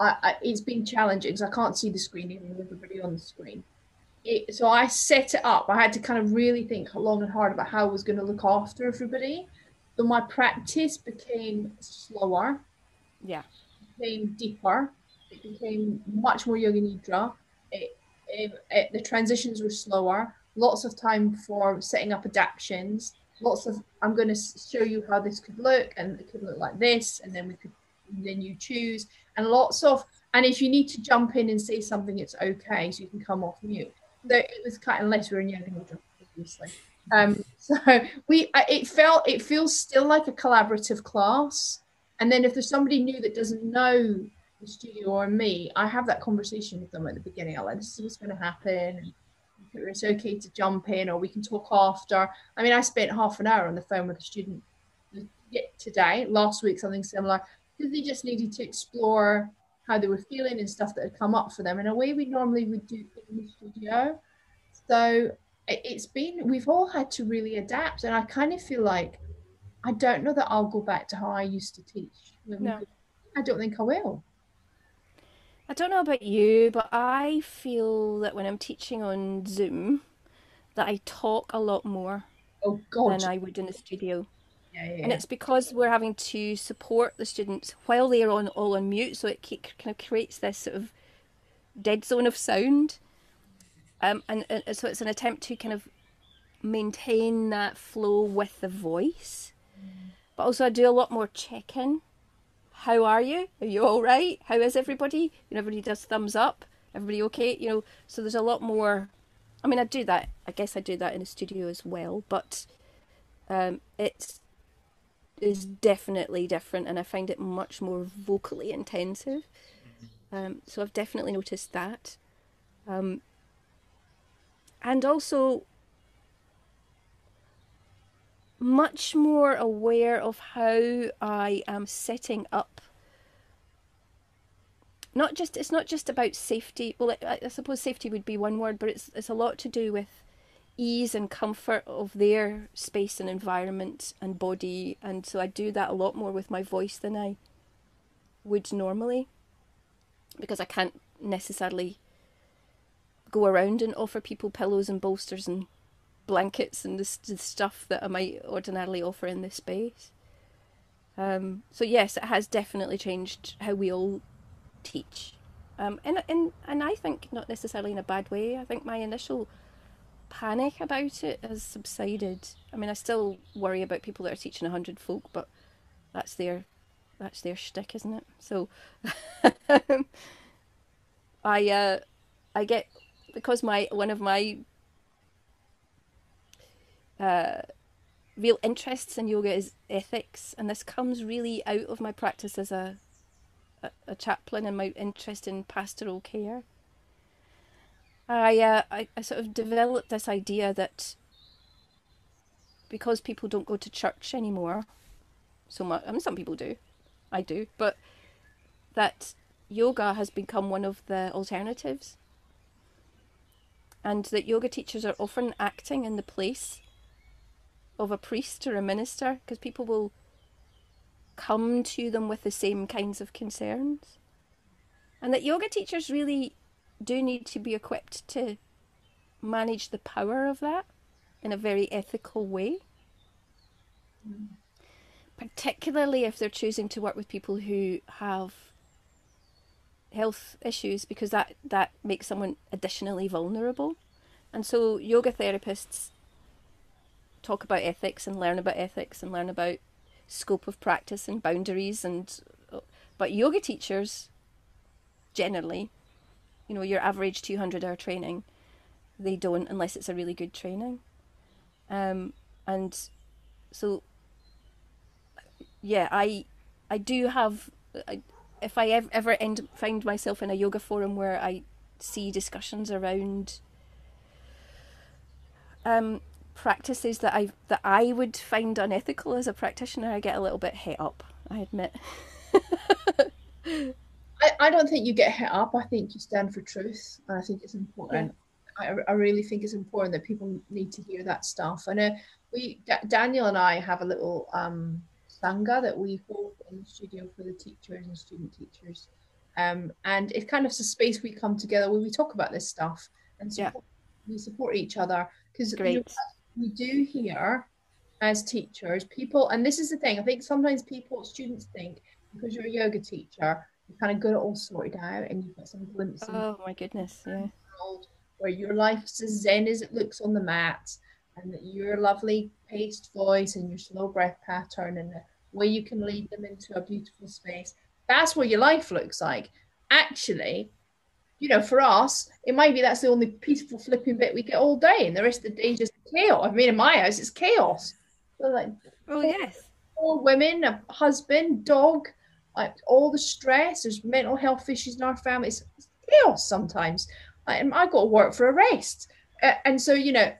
I, I, it's been challenging because I can't see the screen even with everybody on the screen it, so I set it up. I had to kind of really think long and hard about how I was going to look after everybody. So my practice became slower. Yeah. became deeper. It became much more yoga nidra. It, it, it, the transitions were slower. Lots of time for setting up adaptations. Lots of I'm going to show you how this could look, and it could look like this, and then we could then you choose. And lots of and if you need to jump in and say something, it's okay, so you can come off mute that it was cut unless we were in yoga nidra, obviously. Um, so we it felt it feels still like a collaborative class. And then if there's somebody new that doesn't know the studio or me, I have that conversation with them at the beginning. I'm like, this is what's going to happen. It's okay to jump in, or we can talk after. I mean, I spent half an hour on the phone with a student today, last week, something similar, because they just needed to explore how they were feeling and stuff that had come up for them in a way we normally would do in the studio. So it's been, we've all had to really adapt. And I kind of feel like I don't know that I'll go back to how I used to teach. No. I don't think I will. I don't know about you, but I feel that when I'm teaching on Zoom, that I talk a lot more oh, than I would in the studio. Yeah, yeah. And it's because we're having to support the students while they're on all on mute, so it kind of creates this sort of dead zone of sound. Um, and, and so it's an attempt to kind of maintain that flow with the voice. But also, I do a lot more check-in. How are you? Are you all right? How is everybody? You know, everybody does thumbs up. Everybody okay? You know, so there's a lot more. I mean, I do that. I guess I do that in a studio as well, but um, it's is definitely different, and I find it much more vocally intensive. Um, so I've definitely noticed that. Um, and also much more aware of how I am setting up. Not just it's not just about safety. Well, I, I suppose safety would be one word, but it's it's a lot to do with ease and comfort of their space and environment and body and so I do that a lot more with my voice than I would normally because I can't necessarily go around and offer people pillows and bolsters and blankets and the, the stuff that I might ordinarily offer in this space. Um, so yes, it has definitely changed how we all teach, um, and and and I think not necessarily in a bad way. I think my initial panic about it has subsided. I mean, I still worry about people that are teaching hundred folk, but that's their that's their shtick, isn't it? So, I uh, I get because my one of my uh, real interests in yoga is ethics, and this comes really out of my practice as a a, a chaplain and my interest in pastoral care. I, uh, I, I sort of developed this idea that because people don't go to church anymore so much, I mean, some people do, I do, but that yoga has become one of the alternatives. And that yoga teachers are often acting in the place of a priest or a minister because people will come to them with the same kinds of concerns. And that yoga teachers really do need to be equipped to manage the power of that in a very ethical way. Mm. Particularly if they're choosing to work with people who have health issues because that that makes someone additionally vulnerable. And so yoga therapists talk about ethics and learn about ethics and learn about scope of practice and boundaries and but yoga teachers generally you know your average 200 hour training they don't unless it's a really good training. Um, and so yeah i i do have I, if i ever, ever end find myself in a yoga forum where i see discussions around um practices that I that I would find unethical as a practitioner, I get a little bit hit up. I admit. I, I don't think you get hit up. I think you stand for truth, and I think it's important. Yeah. I, I really think it's important that people need to hear that stuff. And know we D- Daniel and I have a little um, sangha that we hold in the studio for the teachers and student teachers, um, and it's kind of a space we come together where we talk about this stuff and support, yeah. we support each other because you know, we do hear as teachers people and this is the thing i think sometimes people students think because you're a yoga teacher you kind of got it all sorted out and you've got some glimpses oh my goodness yeah. where your life's as zen as it looks on the mat and that your lovely paced voice and your slow breath pattern and the way you can lead them into a beautiful space that's what your life looks like. Actually you know, for us, it might be that's the only peaceful flipping bit we get all day, and the rest of the day just chaos. I mean, in my eyes, it's chaos. So like, oh yes, four women, a husband, dog, like all the stress. There's mental health issues in our family. It's, it's chaos sometimes. and I got to work for a rest, uh, and so you know.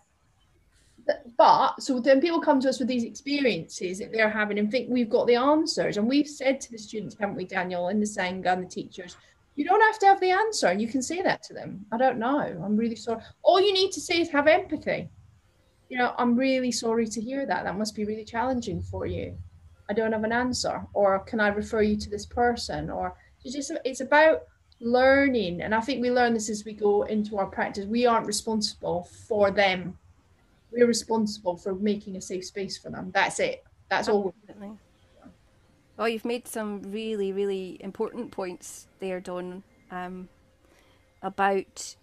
But so then people come to us with these experiences that they're having and think we've got the answers. And we've said to the students, haven't we, Daniel, and the Sangha and the teachers, you don't have to have the answer. And you can say that to them. I don't know. I'm really sorry. All you need to say is have empathy. You know, I'm really sorry to hear that. That must be really challenging for you. I don't have an answer. Or can I refer you to this person? Or it's just it's about learning. And I think we learn this as we go into our practice. We aren't responsible for them. We're responsible for making a safe space for them. That's it. That's all. Well, you've made some really, really important points there, Dawn, um, about.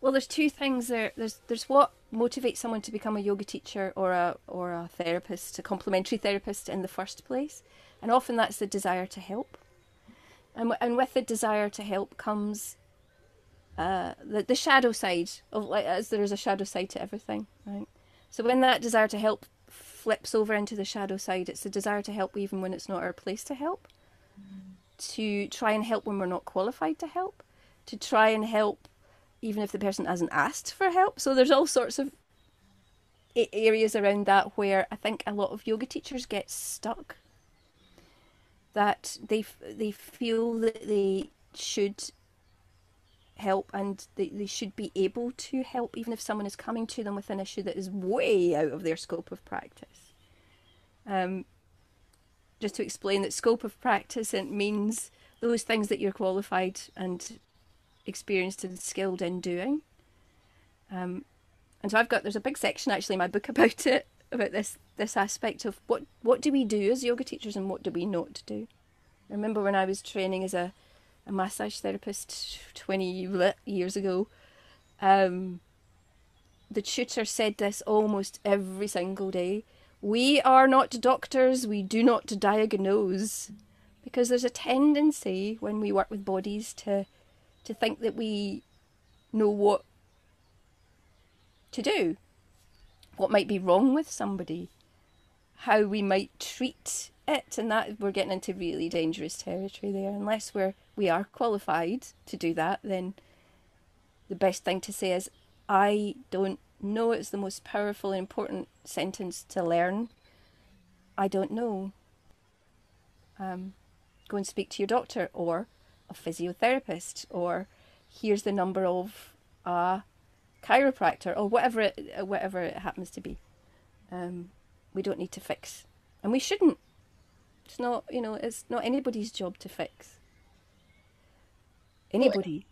Well, there's two things there. There's there's what motivates someone to become a yoga teacher or a or a therapist, a complementary therapist in the first place, and often that's the desire to help. And and with the desire to help comes uh, the the shadow side of like as there is a shadow side to everything, right? So when that desire to help flips over into the shadow side. It's the desire to help even when it's not our place to help, mm. to try and help when we're not qualified to help, to try and help even if the person hasn't asked for help. So there's all sorts of areas around that where I think a lot of yoga teachers get stuck. That they they feel that they should help and they, they should be able to help even if someone is coming to them with an issue that is way out of their scope of practice. Um, just to explain that scope of practice it means those things that you're qualified and experienced and skilled in doing. Um, and so I've got there's a big section actually in my book about it about this this aspect of what what do we do as yoga teachers and what do we not do. I remember when I was training as a a massage therapist 20 years ago. Um, the tutor said this almost every single day. We are not doctors, we do not diagnose. Because there's a tendency when we work with bodies to to think that we know what to do, what might be wrong with somebody, how we might treat it, and that we're getting into really dangerous territory there. Unless we're we are qualified to do that, then the best thing to say is, I don't know. It's the most powerful and important sentence to learn. I don't know. Um, go and speak to your doctor or a physiotherapist, or here's the number of a chiropractor, or whatever it whatever it happens to be. Um, we don't need to fix, and we shouldn't. It's not, you know, it's not anybody's job to fix. Anybody.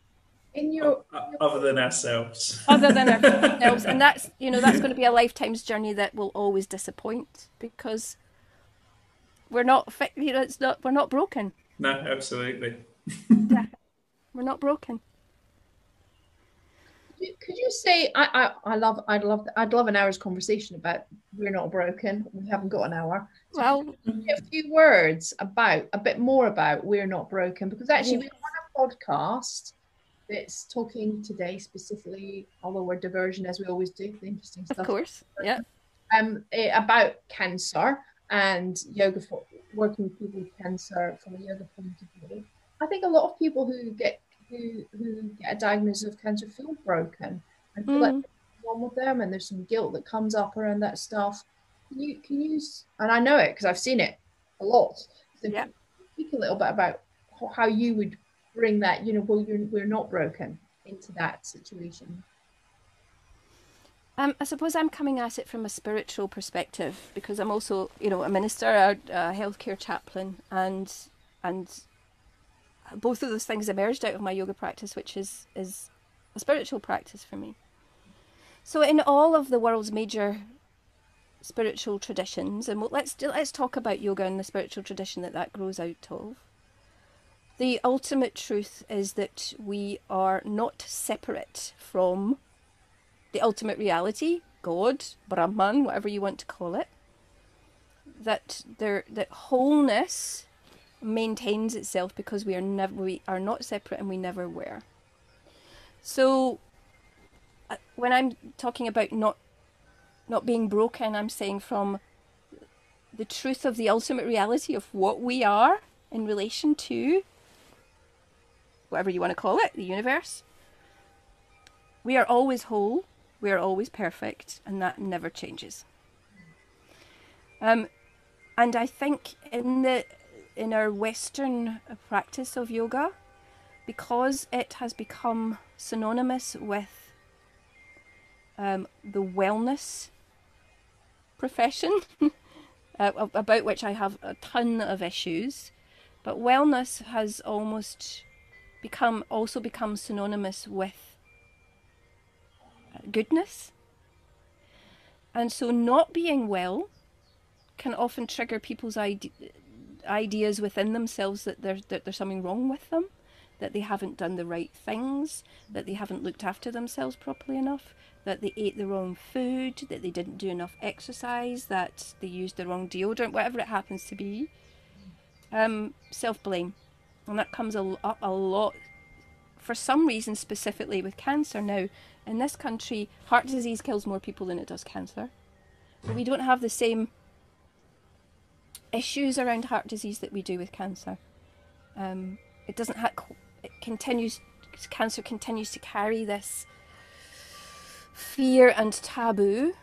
in your other than ourselves. Other than ourselves. And that's you know that's going to be a lifetime's journey that will always disappoint because we're not you know it's not we're not broken. No absolutely We're not broken. Could you say I, I I love I'd love I'd love an hour's conversation about we're not broken. We haven't got an hour. So well, a few words about a bit more about we're not broken because actually we want a podcast that's talking today specifically, although we're diversion as we always do, the interesting stuff. Of course, yeah. Um, eh, about cancer and yoga for working with people with cancer from a yoga point of view. I think a lot of people who get who who get a diagnosis of cancer feel broken and feel mm. like wrong with them, and there's some guilt that comes up around that stuff. Can you can you and I know it because I've seen it a lot. So yeah. Speak a little bit about how you would bring that, you know, well, you're, we're not broken into that situation. Um, I suppose I'm coming at it from a spiritual perspective because I'm also, you know, a minister, a, a healthcare chaplain, and and both of those things emerged out of my yoga practice, which is is a spiritual practice for me. So, in all of the world's major spiritual traditions, and let's let's talk about yoga and the spiritual tradition that that grows out of. The ultimate truth is that we are not separate from the ultimate reality, God, Brahman, whatever you want to call it, that there that wholeness maintains itself because we are never we are not separate and we never were. So uh, when I'm talking about not not being broken, I'm saying from the truth of the ultimate reality of what we are in relation to whatever you want to call it, the universe. We are always whole we are always perfect, and that never changes. Um, and I think in the in our Western practice of yoga, because it has become synonymous with um, the wellness profession, uh, about which I have a ton of issues, but wellness has almost become also become synonymous with goodness. And so, not being well can often trigger people's ide- ideas within themselves that, there's that there's something wrong with them, that they haven't done the right things, that they haven't looked after themselves properly enough, that they ate the wrong food, that they didn't do enough exercise, that they used the wrong deodorant, whatever it happens to be. Um, Self blame. And that comes up a lot for some reason, specifically with cancer. Now, in this country, heart disease kills more people than it does cancer. But we don't have the same issues around heart disease that we do with cancer. Um, it doesn't have, it continues, cancer continues to carry this fear and taboo,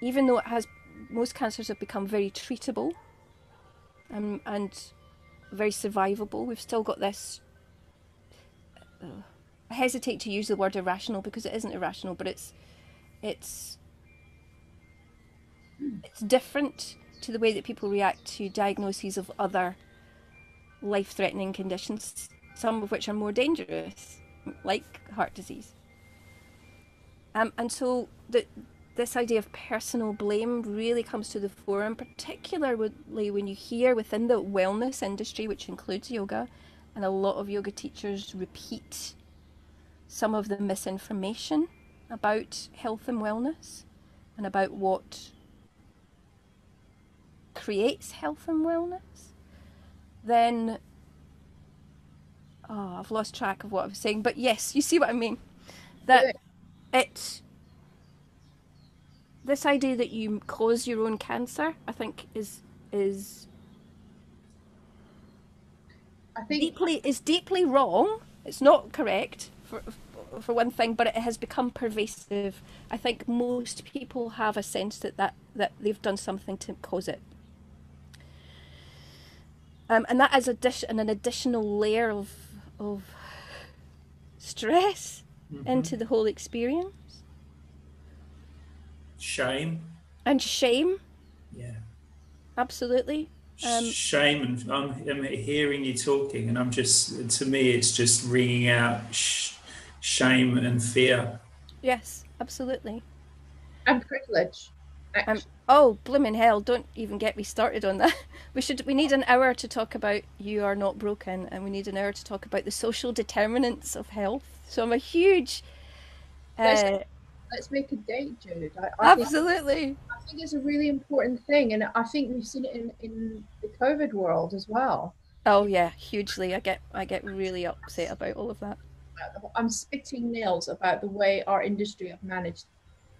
even though it has, most cancers have become very treatable um, and very survivable. We've still got this. Uh, I hesitate to use the word irrational because it isn't irrational, but it's it's it's different to the way that people react to diagnoses of other life-threatening conditions, some of which are more dangerous, like heart disease. Um, and so the, this idea of personal blame really comes to the fore, and particularly when you hear within the wellness industry, which includes yoga, and a lot of yoga teachers repeat some of the misinformation about health and wellness and about what creates health and wellness, then oh, I've lost track of what I was saying. But yes, you see what I mean. That it this idea that you cause your own cancer, I think, is is I think deeply is deeply wrong. It's not correct for for one thing, but it has become pervasive. I think most people have a sense that, that, that they've done something to cause it. Um, and that is addition, an additional layer of, of stress mm-hmm. into the whole experience. Shame. And shame. Yeah. Absolutely. Um, shame and I'm, I'm, hearing you talking and i'm just to me it's just ringing out sh- shame and fear yes absolutely and privilege Um, oh, blooming hell! Don't even get me started on that. We should. We need an hour to talk about "You Are Not Broken," and we need an hour to talk about the social determinants of health. So I'm a huge. Uh, let's make a date, Jude. I, I absolutely. Think, I think it's a really important thing, and I think we've seen it in in the COVID world as well. Oh yeah, hugely. I get I get really upset about all of that. I'm spitting nails about the way our industry have managed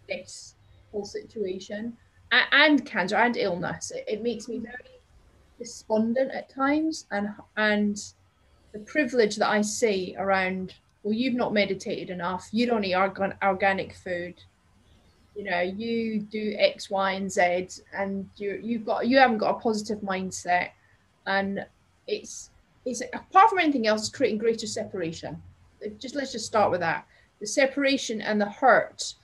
this whole situation and, cancer and illness. It, it, makes me very despondent at times, and and the privilege that I see around. Well, you've not meditated enough. You don't eat organ- organic food. You know, you do X, Y, and Z, and you you've got you haven't got a positive mindset, and it's it's apart from anything else, it's creating greater separation. Just let's just start with that. The separation and the hurt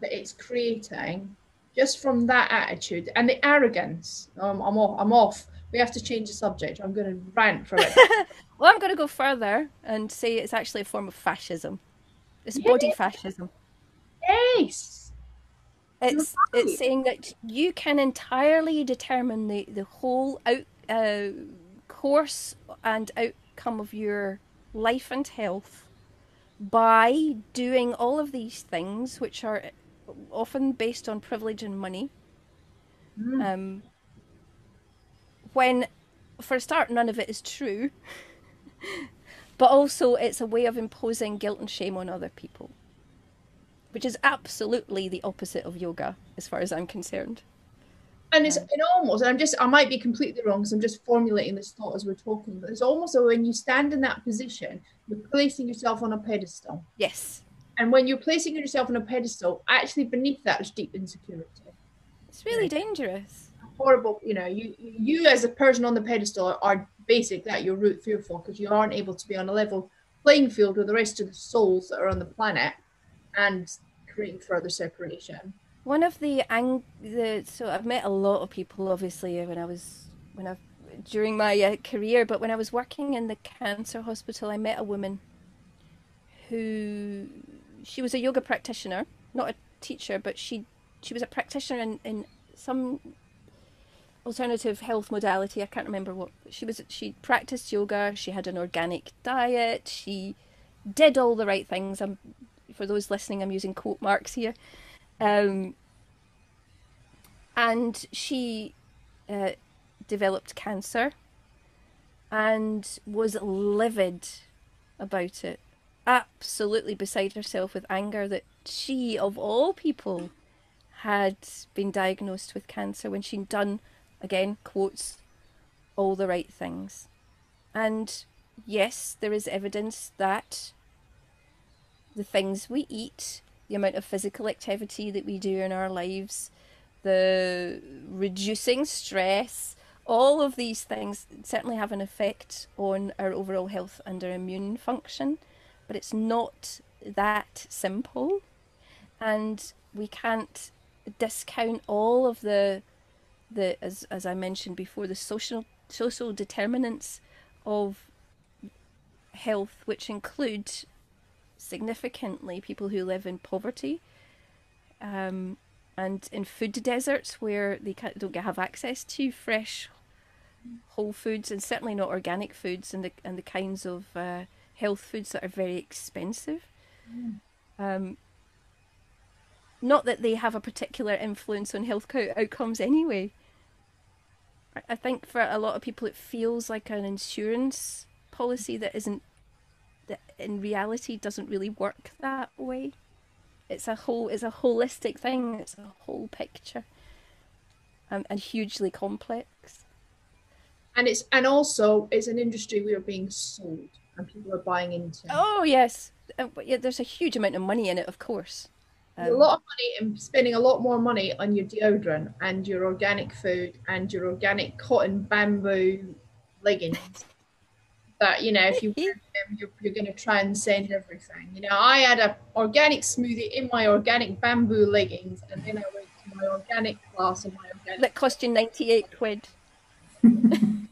that it's creating just from that attitude and the arrogance. Um, I'm off. I'm off. We have to change the subject. I'm going to rant for it. well, I'm going to go further and say it's actually a form of fascism. It's yes. body fascism. Yes. It's right. it's saying that you can entirely determine the the whole out uh, course and outcome of your life and health by doing all of these things, which are often based on privilege and money. Mm. Um, when, for a start, none of it is true, but also it's a way of imposing guilt and shame on other people, which is absolutely the opposite of yoga, as far as I'm concerned. And it's and almost, and I'm just, I might be completely wrong because I'm just formulating this thought as we're talking, but it's almost so when you stand in that position, you're placing yourself on a pedestal. Yes. And when you're placing yourself on a pedestal, actually beneath that is deep insecurity. It's really dangerous. Horrible, you know, you you as a person on the pedestal are basic that you're root fearful because you aren't able to be on a level playing field with the rest of the souls that are on the planet and creating further separation. One of the ang the so I've met a lot of people obviously when I was when I during my uh, career, but when I was working in the cancer hospital, I met a woman who she was a yoga practitioner, not a teacher, but she she was a practitioner in, in some alternative health modality. I can't remember what she was. She practiced yoga. She had an organic diet. She did all the right things. I'm, for those listening, I'm using quote marks here. Um, and she uh, developed cancer and was livid about it absolutely beside herself with anger that she, of all people, had been diagnosed with cancer when she'd done, again, quotes, all the right things. And yes, there is evidence that the things we eat, the amount of physical activity that we do in our lives, the reducing stress, all of these things certainly have an effect on our overall health and our immune function but it's not that simple. And we can't discount all of the the as as I mentioned before, the social social determinants of health, which include significantly people who live in poverty, um, and in food deserts where they don't have access to fresh, whole foods, and certainly not organic foods, and the and the kinds of uh, health foods that are very expensive. Mm. Um, not that they have a particular influence on health outcomes anyway. I think for a lot of people it feels like an insurance policy that isn't that in reality doesn't really work that way. It's a whole it's a holistic thing, it's a whole picture. Um, and hugely complex. And it's and also it's an industry we are being sold and people are buying into. Oh yes, uh, yeah. There's a huge amount of money in it, of course. Um, a lot of money and spending a lot more money on your deodorant and your organic food and your organic cotton bamboo leggings. that you know, if you wear them, you're, you're going to transcend everything. You know, I had a organic smoothie in my organic bamboo leggings, and then I went to my organic class and my organic. That cost you ninety eight quid.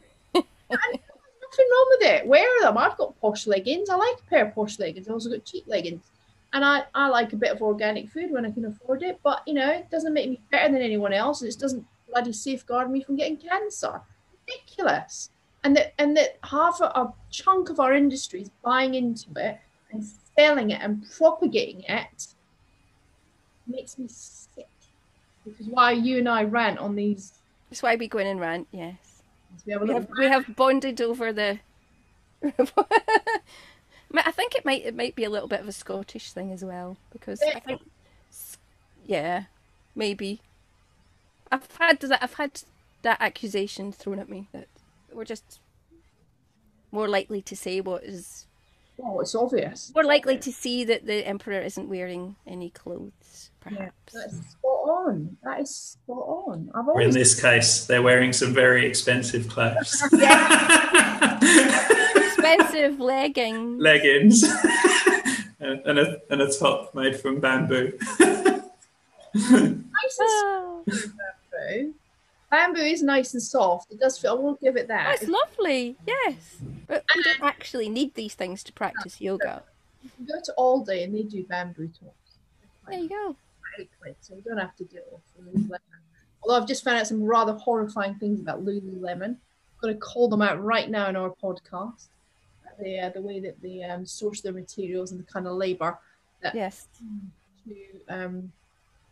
nothing wrong with it. Wear them. I've got posh leggings. I like a pair of posh leggings. I've also got cheap leggings. and I, I like a bit of organic food when I can afford it, but you know, it doesn't make me better than anyone else, and it doesn't bloody safeguard me from getting cancer. Ridiculous. And that and that half a, a chunk of our industry is buying into it and selling it and propagating it makes me sick. Which is why you and I rant on these. That's why we go in and rant. Yes, We have, we have, we have bonded over the. I think it might it might be a little bit of a Scottish thing as well because I think, yeah, maybe. I've had that I've had that accusation thrown at me that we're just more likely to say what is Oh, it's obvious. more likely to see that the emperor isn't wearing any clothes, Yeah, perhaps. that's spot on. That is spot on. I've Or in this case, they're wearing some very expensive clothes. Expensive leggings. Leggings and a, and a top made from bamboo. nice and Oh, bamboo. Bamboo is nice and soft. It does feel. I will give it that. that's lovely. Yes, but we don't actually need these things to practice yoga. You go to Aldi and they do bamboo tops. There you go. Quick, so you don't have to deal with all Lululemon. Although I've just found out some rather horrifying things about Lululemon. I'm going to call them out right now in our podcast. The uh, the way that they um, source their materials and the kind of labour that Yes. to um,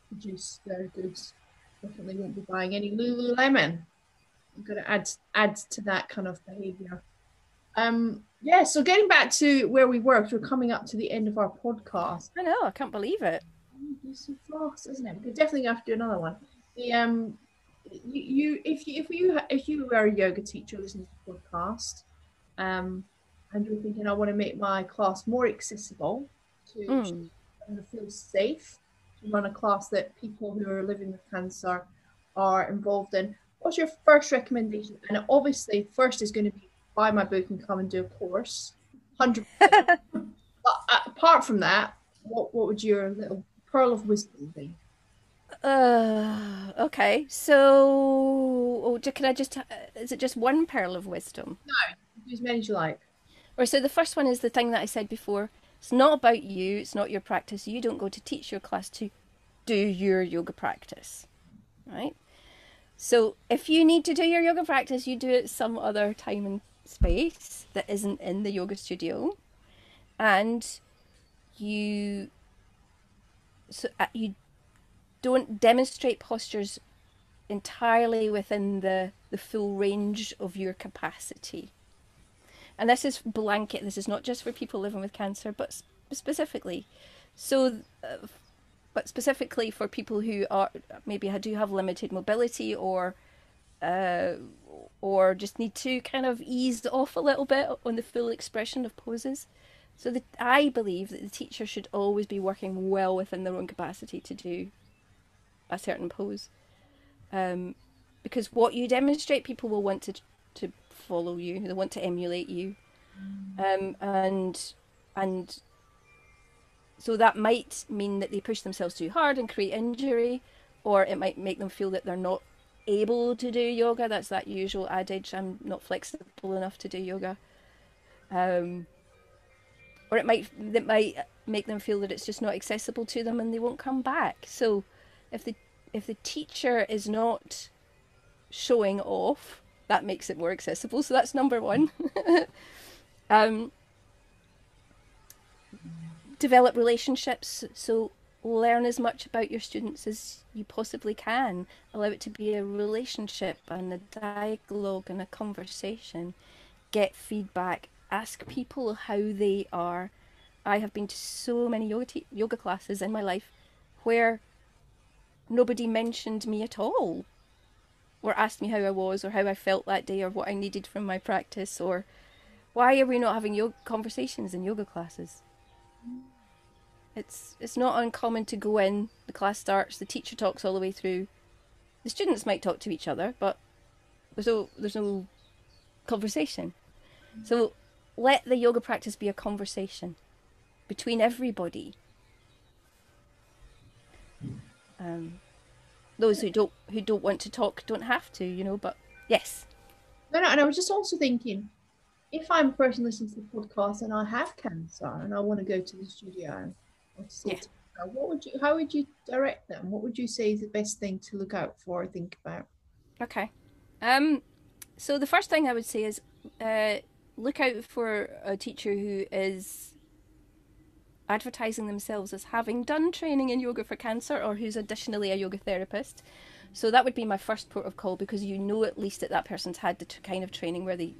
produce their goods. Definitely won't be buying any Lululemon. I'm going to add add to that kind of behaviour. Um, yeah. So getting back to where we were, we're coming up to the end of our podcast. I know. I can't believe it. It's so fast, isn't it? We're definitely have to do another one. The um, you, you if you if you if you were a yoga teacher listening to the podcast, um, and you're thinking I want to make my class more accessible to Mm. feel safe run a class that people who are living with cancer are involved in. What's your first recommendation? And obviously, first is going to be buy my book and come and do a course, hundred. But uh, apart from that, what what would your little pearl of wisdom be? Uh, okay. So, oh, can I just? uh, Is it just one pearl of wisdom? No, do as many as you like. Or so the first one is the thing that I said before. It's not about you. It's not your practice. You don't go to teach your class to do your yoga practice, right? So if you need to do your yoga practice, you do it some other time and space that isn't in the yoga studio, and you so uh, you don't demonstrate postures entirely within the the full range of your capacity and this is blanket this is not just for people living with cancer but specifically so uh, but specifically for people who are maybe do have limited mobility or uh, or just need to kind of ease off a little bit on the full expression of poses. So the, i believe that the teacher should always be working well within their own capacity to do a certain pose. Um, because what you demonstrate people will want to to follow you they want to emulate you. Um, and and so that might mean that they push themselves too hard and create injury or it might make them feel that they're not able to do yoga. That's that usual adage i'm not flexible enough to do yoga. Um, or it might it might make them feel that it's just not accessible to them and they won't come back. So if the if the teacher is not showing off that makes it more accessible. So that's number one. Um, develop relationships. So learn as much about your students as you possibly can. Allow it to be a relationship and a dialogue and a conversation. Get feedback. Ask people how they are. I have been to so many yoga, te- yoga classes in my life where nobody mentioned me at all or asked me how I was or how I felt that day or what I needed from my practice or why are we not having yoga conversations in yoga classes? It's it's not uncommon to go in, the class starts, the teacher talks all the way through. The students might talk to each other, but there's no there's no conversation. So let the yoga practice be a conversation between everybody. Um, those who don't who don't want to talk don't have to, you know. But yes, No, no, and I was just also thinking, if I'm a person listening to the podcast and I have cancer and I want to go to the studio, Yeah. What would you? How would you direct them? What would you say is the best thing to look out for? Think about. Okay. Um. So the first thing I would say is, uh, look out for a teacher who is advertising themselves as having done training in yoga for cancer or who's additionally a yoga therapist. So that would be my first port of call because you know at least that that person's had the kind of training where they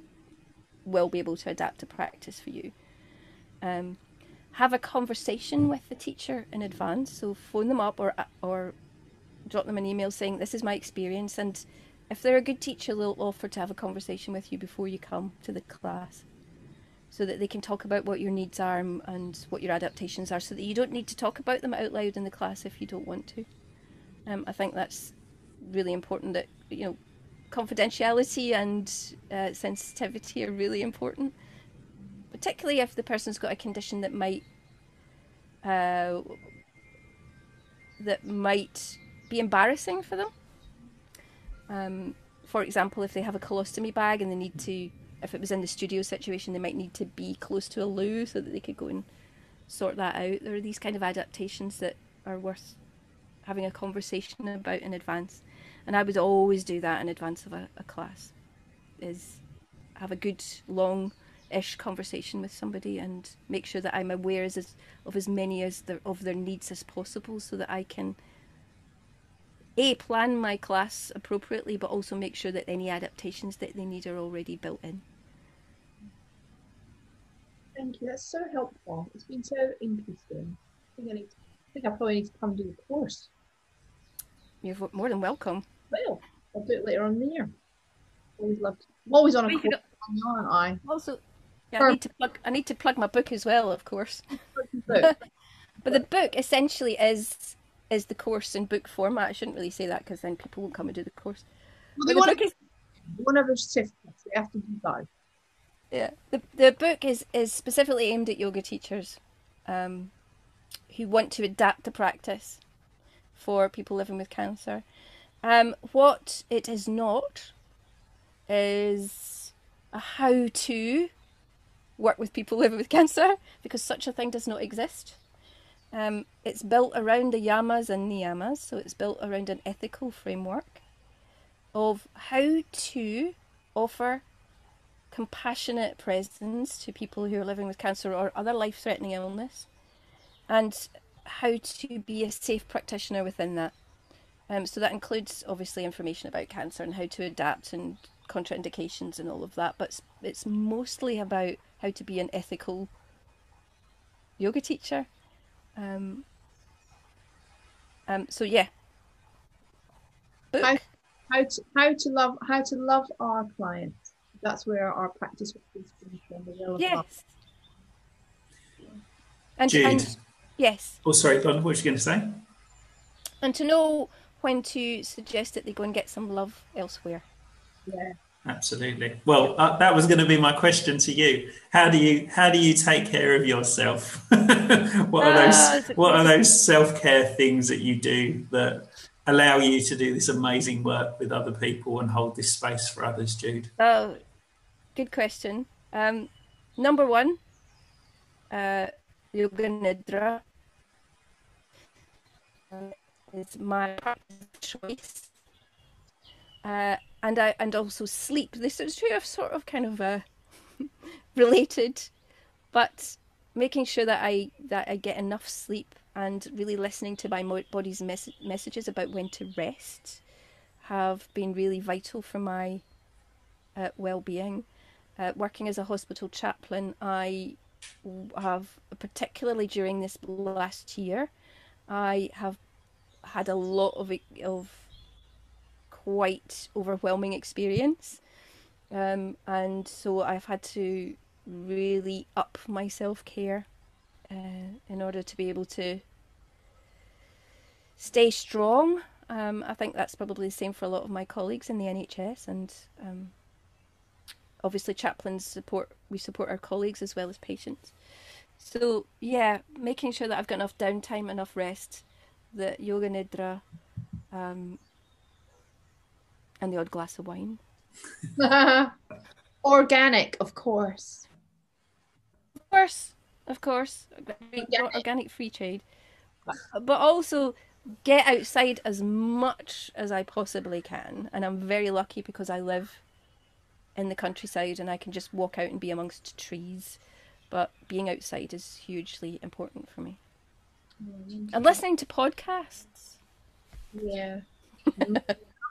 will be able to adapt to practice for you. Um, have a conversation with the teacher in advance. So phone them up or or drop them an email saying this is my experience, and if they're a good teacher, they'll offer to have a conversation with you before you come to the class, so that they can talk about what your needs are and what your adaptations are, so that you don't need to talk about them out loud in the class if you don't want to. Um, I think that's really important. That you know, confidentiality and uh, sensitivity are really important particularly if the person's got a condition that might uh, that might be embarrassing for them. Um, for example, if they have a colostomy bag and they need to, if it was in the studio situation, they might need to be close to a loo so that they could go and sort that out. There are these kind of adaptations that are worth having a conversation about in advance. And I would always do that in advance of a, a class, is have a good long ish conversation with somebody and make sure that I'm aware as, of as many as their, of their needs as possible so that I can a plan my class appropriately but also make sure that any adaptations that they need are already built in. Thank you. That's so helpful. It's been so interesting. I think I, need to, I think I probably need to come do the course. You're more than welcome. Well, I'll do it later on in the year. Always loved. always on a course. Aren't I? Also, yeah, I need to plug. I need to plug my book as well, of course. but the book essentially is is the course in book format. I shouldn't really say that because then people won't come and do the course. Well, they want to, is, one of those certificates. They have to do that. Yeah, the the book is is specifically aimed at yoga teachers, um, who want to adapt the practice for people living with cancer. Um, what it is not is a how to work with people living with cancer because such a thing does not exist. Um, it's built around the yamas and niyamas, so it's built around an ethical framework of how to offer compassionate presence to people who are living with cancer or other life threatening illness, and how to be a safe practitioner within that. Um, so that includes obviously information about cancer and how to adapt and contraindications and all of that, but it's, mostly about how to be an ethical yoga teacher. Um, um, so yeah. Book. How, how to how to love how to love our clients. That's where our practice is from. The yes. And, Jude. and yes. Oh, sorry. What were you going to say? And to know when to suggest that they go and get some love elsewhere. Yeah. Absolutely. Well, uh, that was going to be my question to you. How do you how do you take care of yourself? what are those uh, what are those self care things that you do that allow you to do this amazing work with other people and hold this space for others, Jude? Oh, good question. Um, number one, uh, yoga nidra uh, is my choice. Uh, and I and also sleep. This is true of sort of kind of uh, related, but making sure that I that I get enough sleep and really listening to my body's mes- messages about when to rest have been really vital for my uh, well-being. Uh, working as a hospital chaplain, I have particularly during this last year, I have had a lot of of quite overwhelming experience. Um, and so I've had to really up my self care uh, in order to be able to stay strong. Um, I think that's probably the same for a lot of my colleagues in the NHS, and um, obviously chaplains support. We support our colleagues as well as patients. So yeah, making sure that I've got enough downtime, enough rest, that yoga nidra um, and the odd glass of wine. Organic, of course. Of course. of course, organic, organic free trade, but also get outside as much as I possibly can. And I'm very lucky because I live in the countryside and I can just walk out and be amongst trees. But being outside is hugely important for me. Mm, and listening to podcasts. Yeah. I'm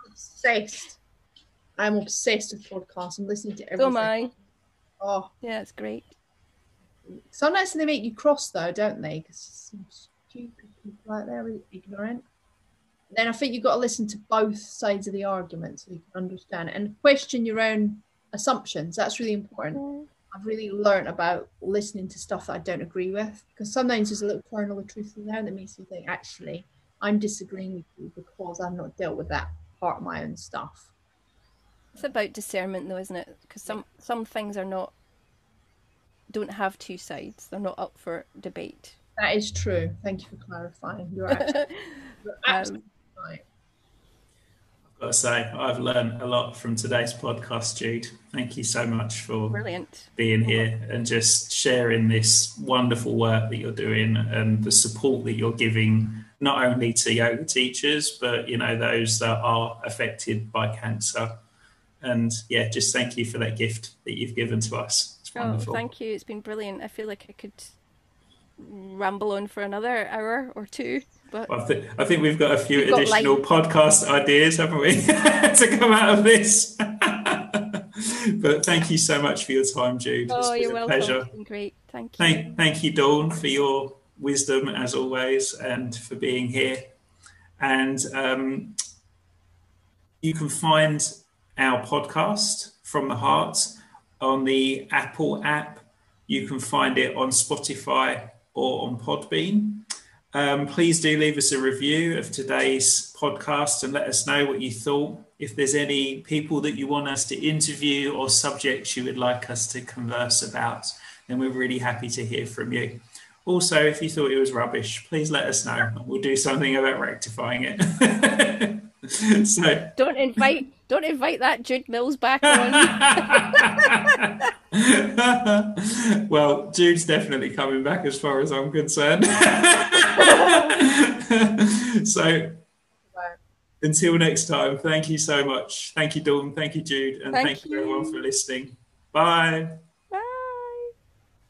obsessed. I'm obsessed with podcasts. I'm listening to everything. So am I. Oh. Yeah, it's great. Sometimes they make you cross though, don't they? Because some stupid people out there really ignorant. Then I think you've got to listen to both sides of the argument so you can understand it and question your own assumptions. That's really important. Mm. I've really learned about listening to stuff that I don't agree with because sometimes there's a little kernel of truth in there that makes me think, actually, I'm disagreeing with you because I've not dealt with that part of my own stuff. It's about discernment, though, isn't it? Because some some things are not don't have two sides. They're not up for debate. That is true. Thank you for clarifying. You're absolutely, you're absolutely um, right got to say, I've learned a lot from today's podcast, Jude. Thank you so much for Brilliant. being here and just sharing this wonderful work that you're doing and the support that you're giving not only to yoga teachers, but you know those that are affected by cancer. And yeah, just thank you for that gift that you've given to us. It's oh, wonderful. Oh, thank you. It's been brilliant. I feel like I could ramble on for another hour or two. But I, th- I think we've got a few additional like... podcast ideas, haven't we, to come out of this? but thank you so much for your time, Jude. Oh, you're welcome. Pleasure. great. Thank you. Thank, thank you, Dawn, for your wisdom as always and for being here. And um, you can find our podcast from the heart on the Apple app. You can find it on Spotify or on Podbean. Um, please do leave us a review of today's podcast and let us know what you thought. If there's any people that you want us to interview or subjects you would like us to converse about, then we're really happy to hear from you. Also, if you thought it was rubbish, please let us know. We'll do something about rectifying it. so don't invite don't invite that Jude Mills back on. well, Jude's definitely coming back as far as I'm concerned. so until next time, thank you so much. Thank you, Dawn. Thank you, Jude. And thank, thank you everyone for listening. Bye.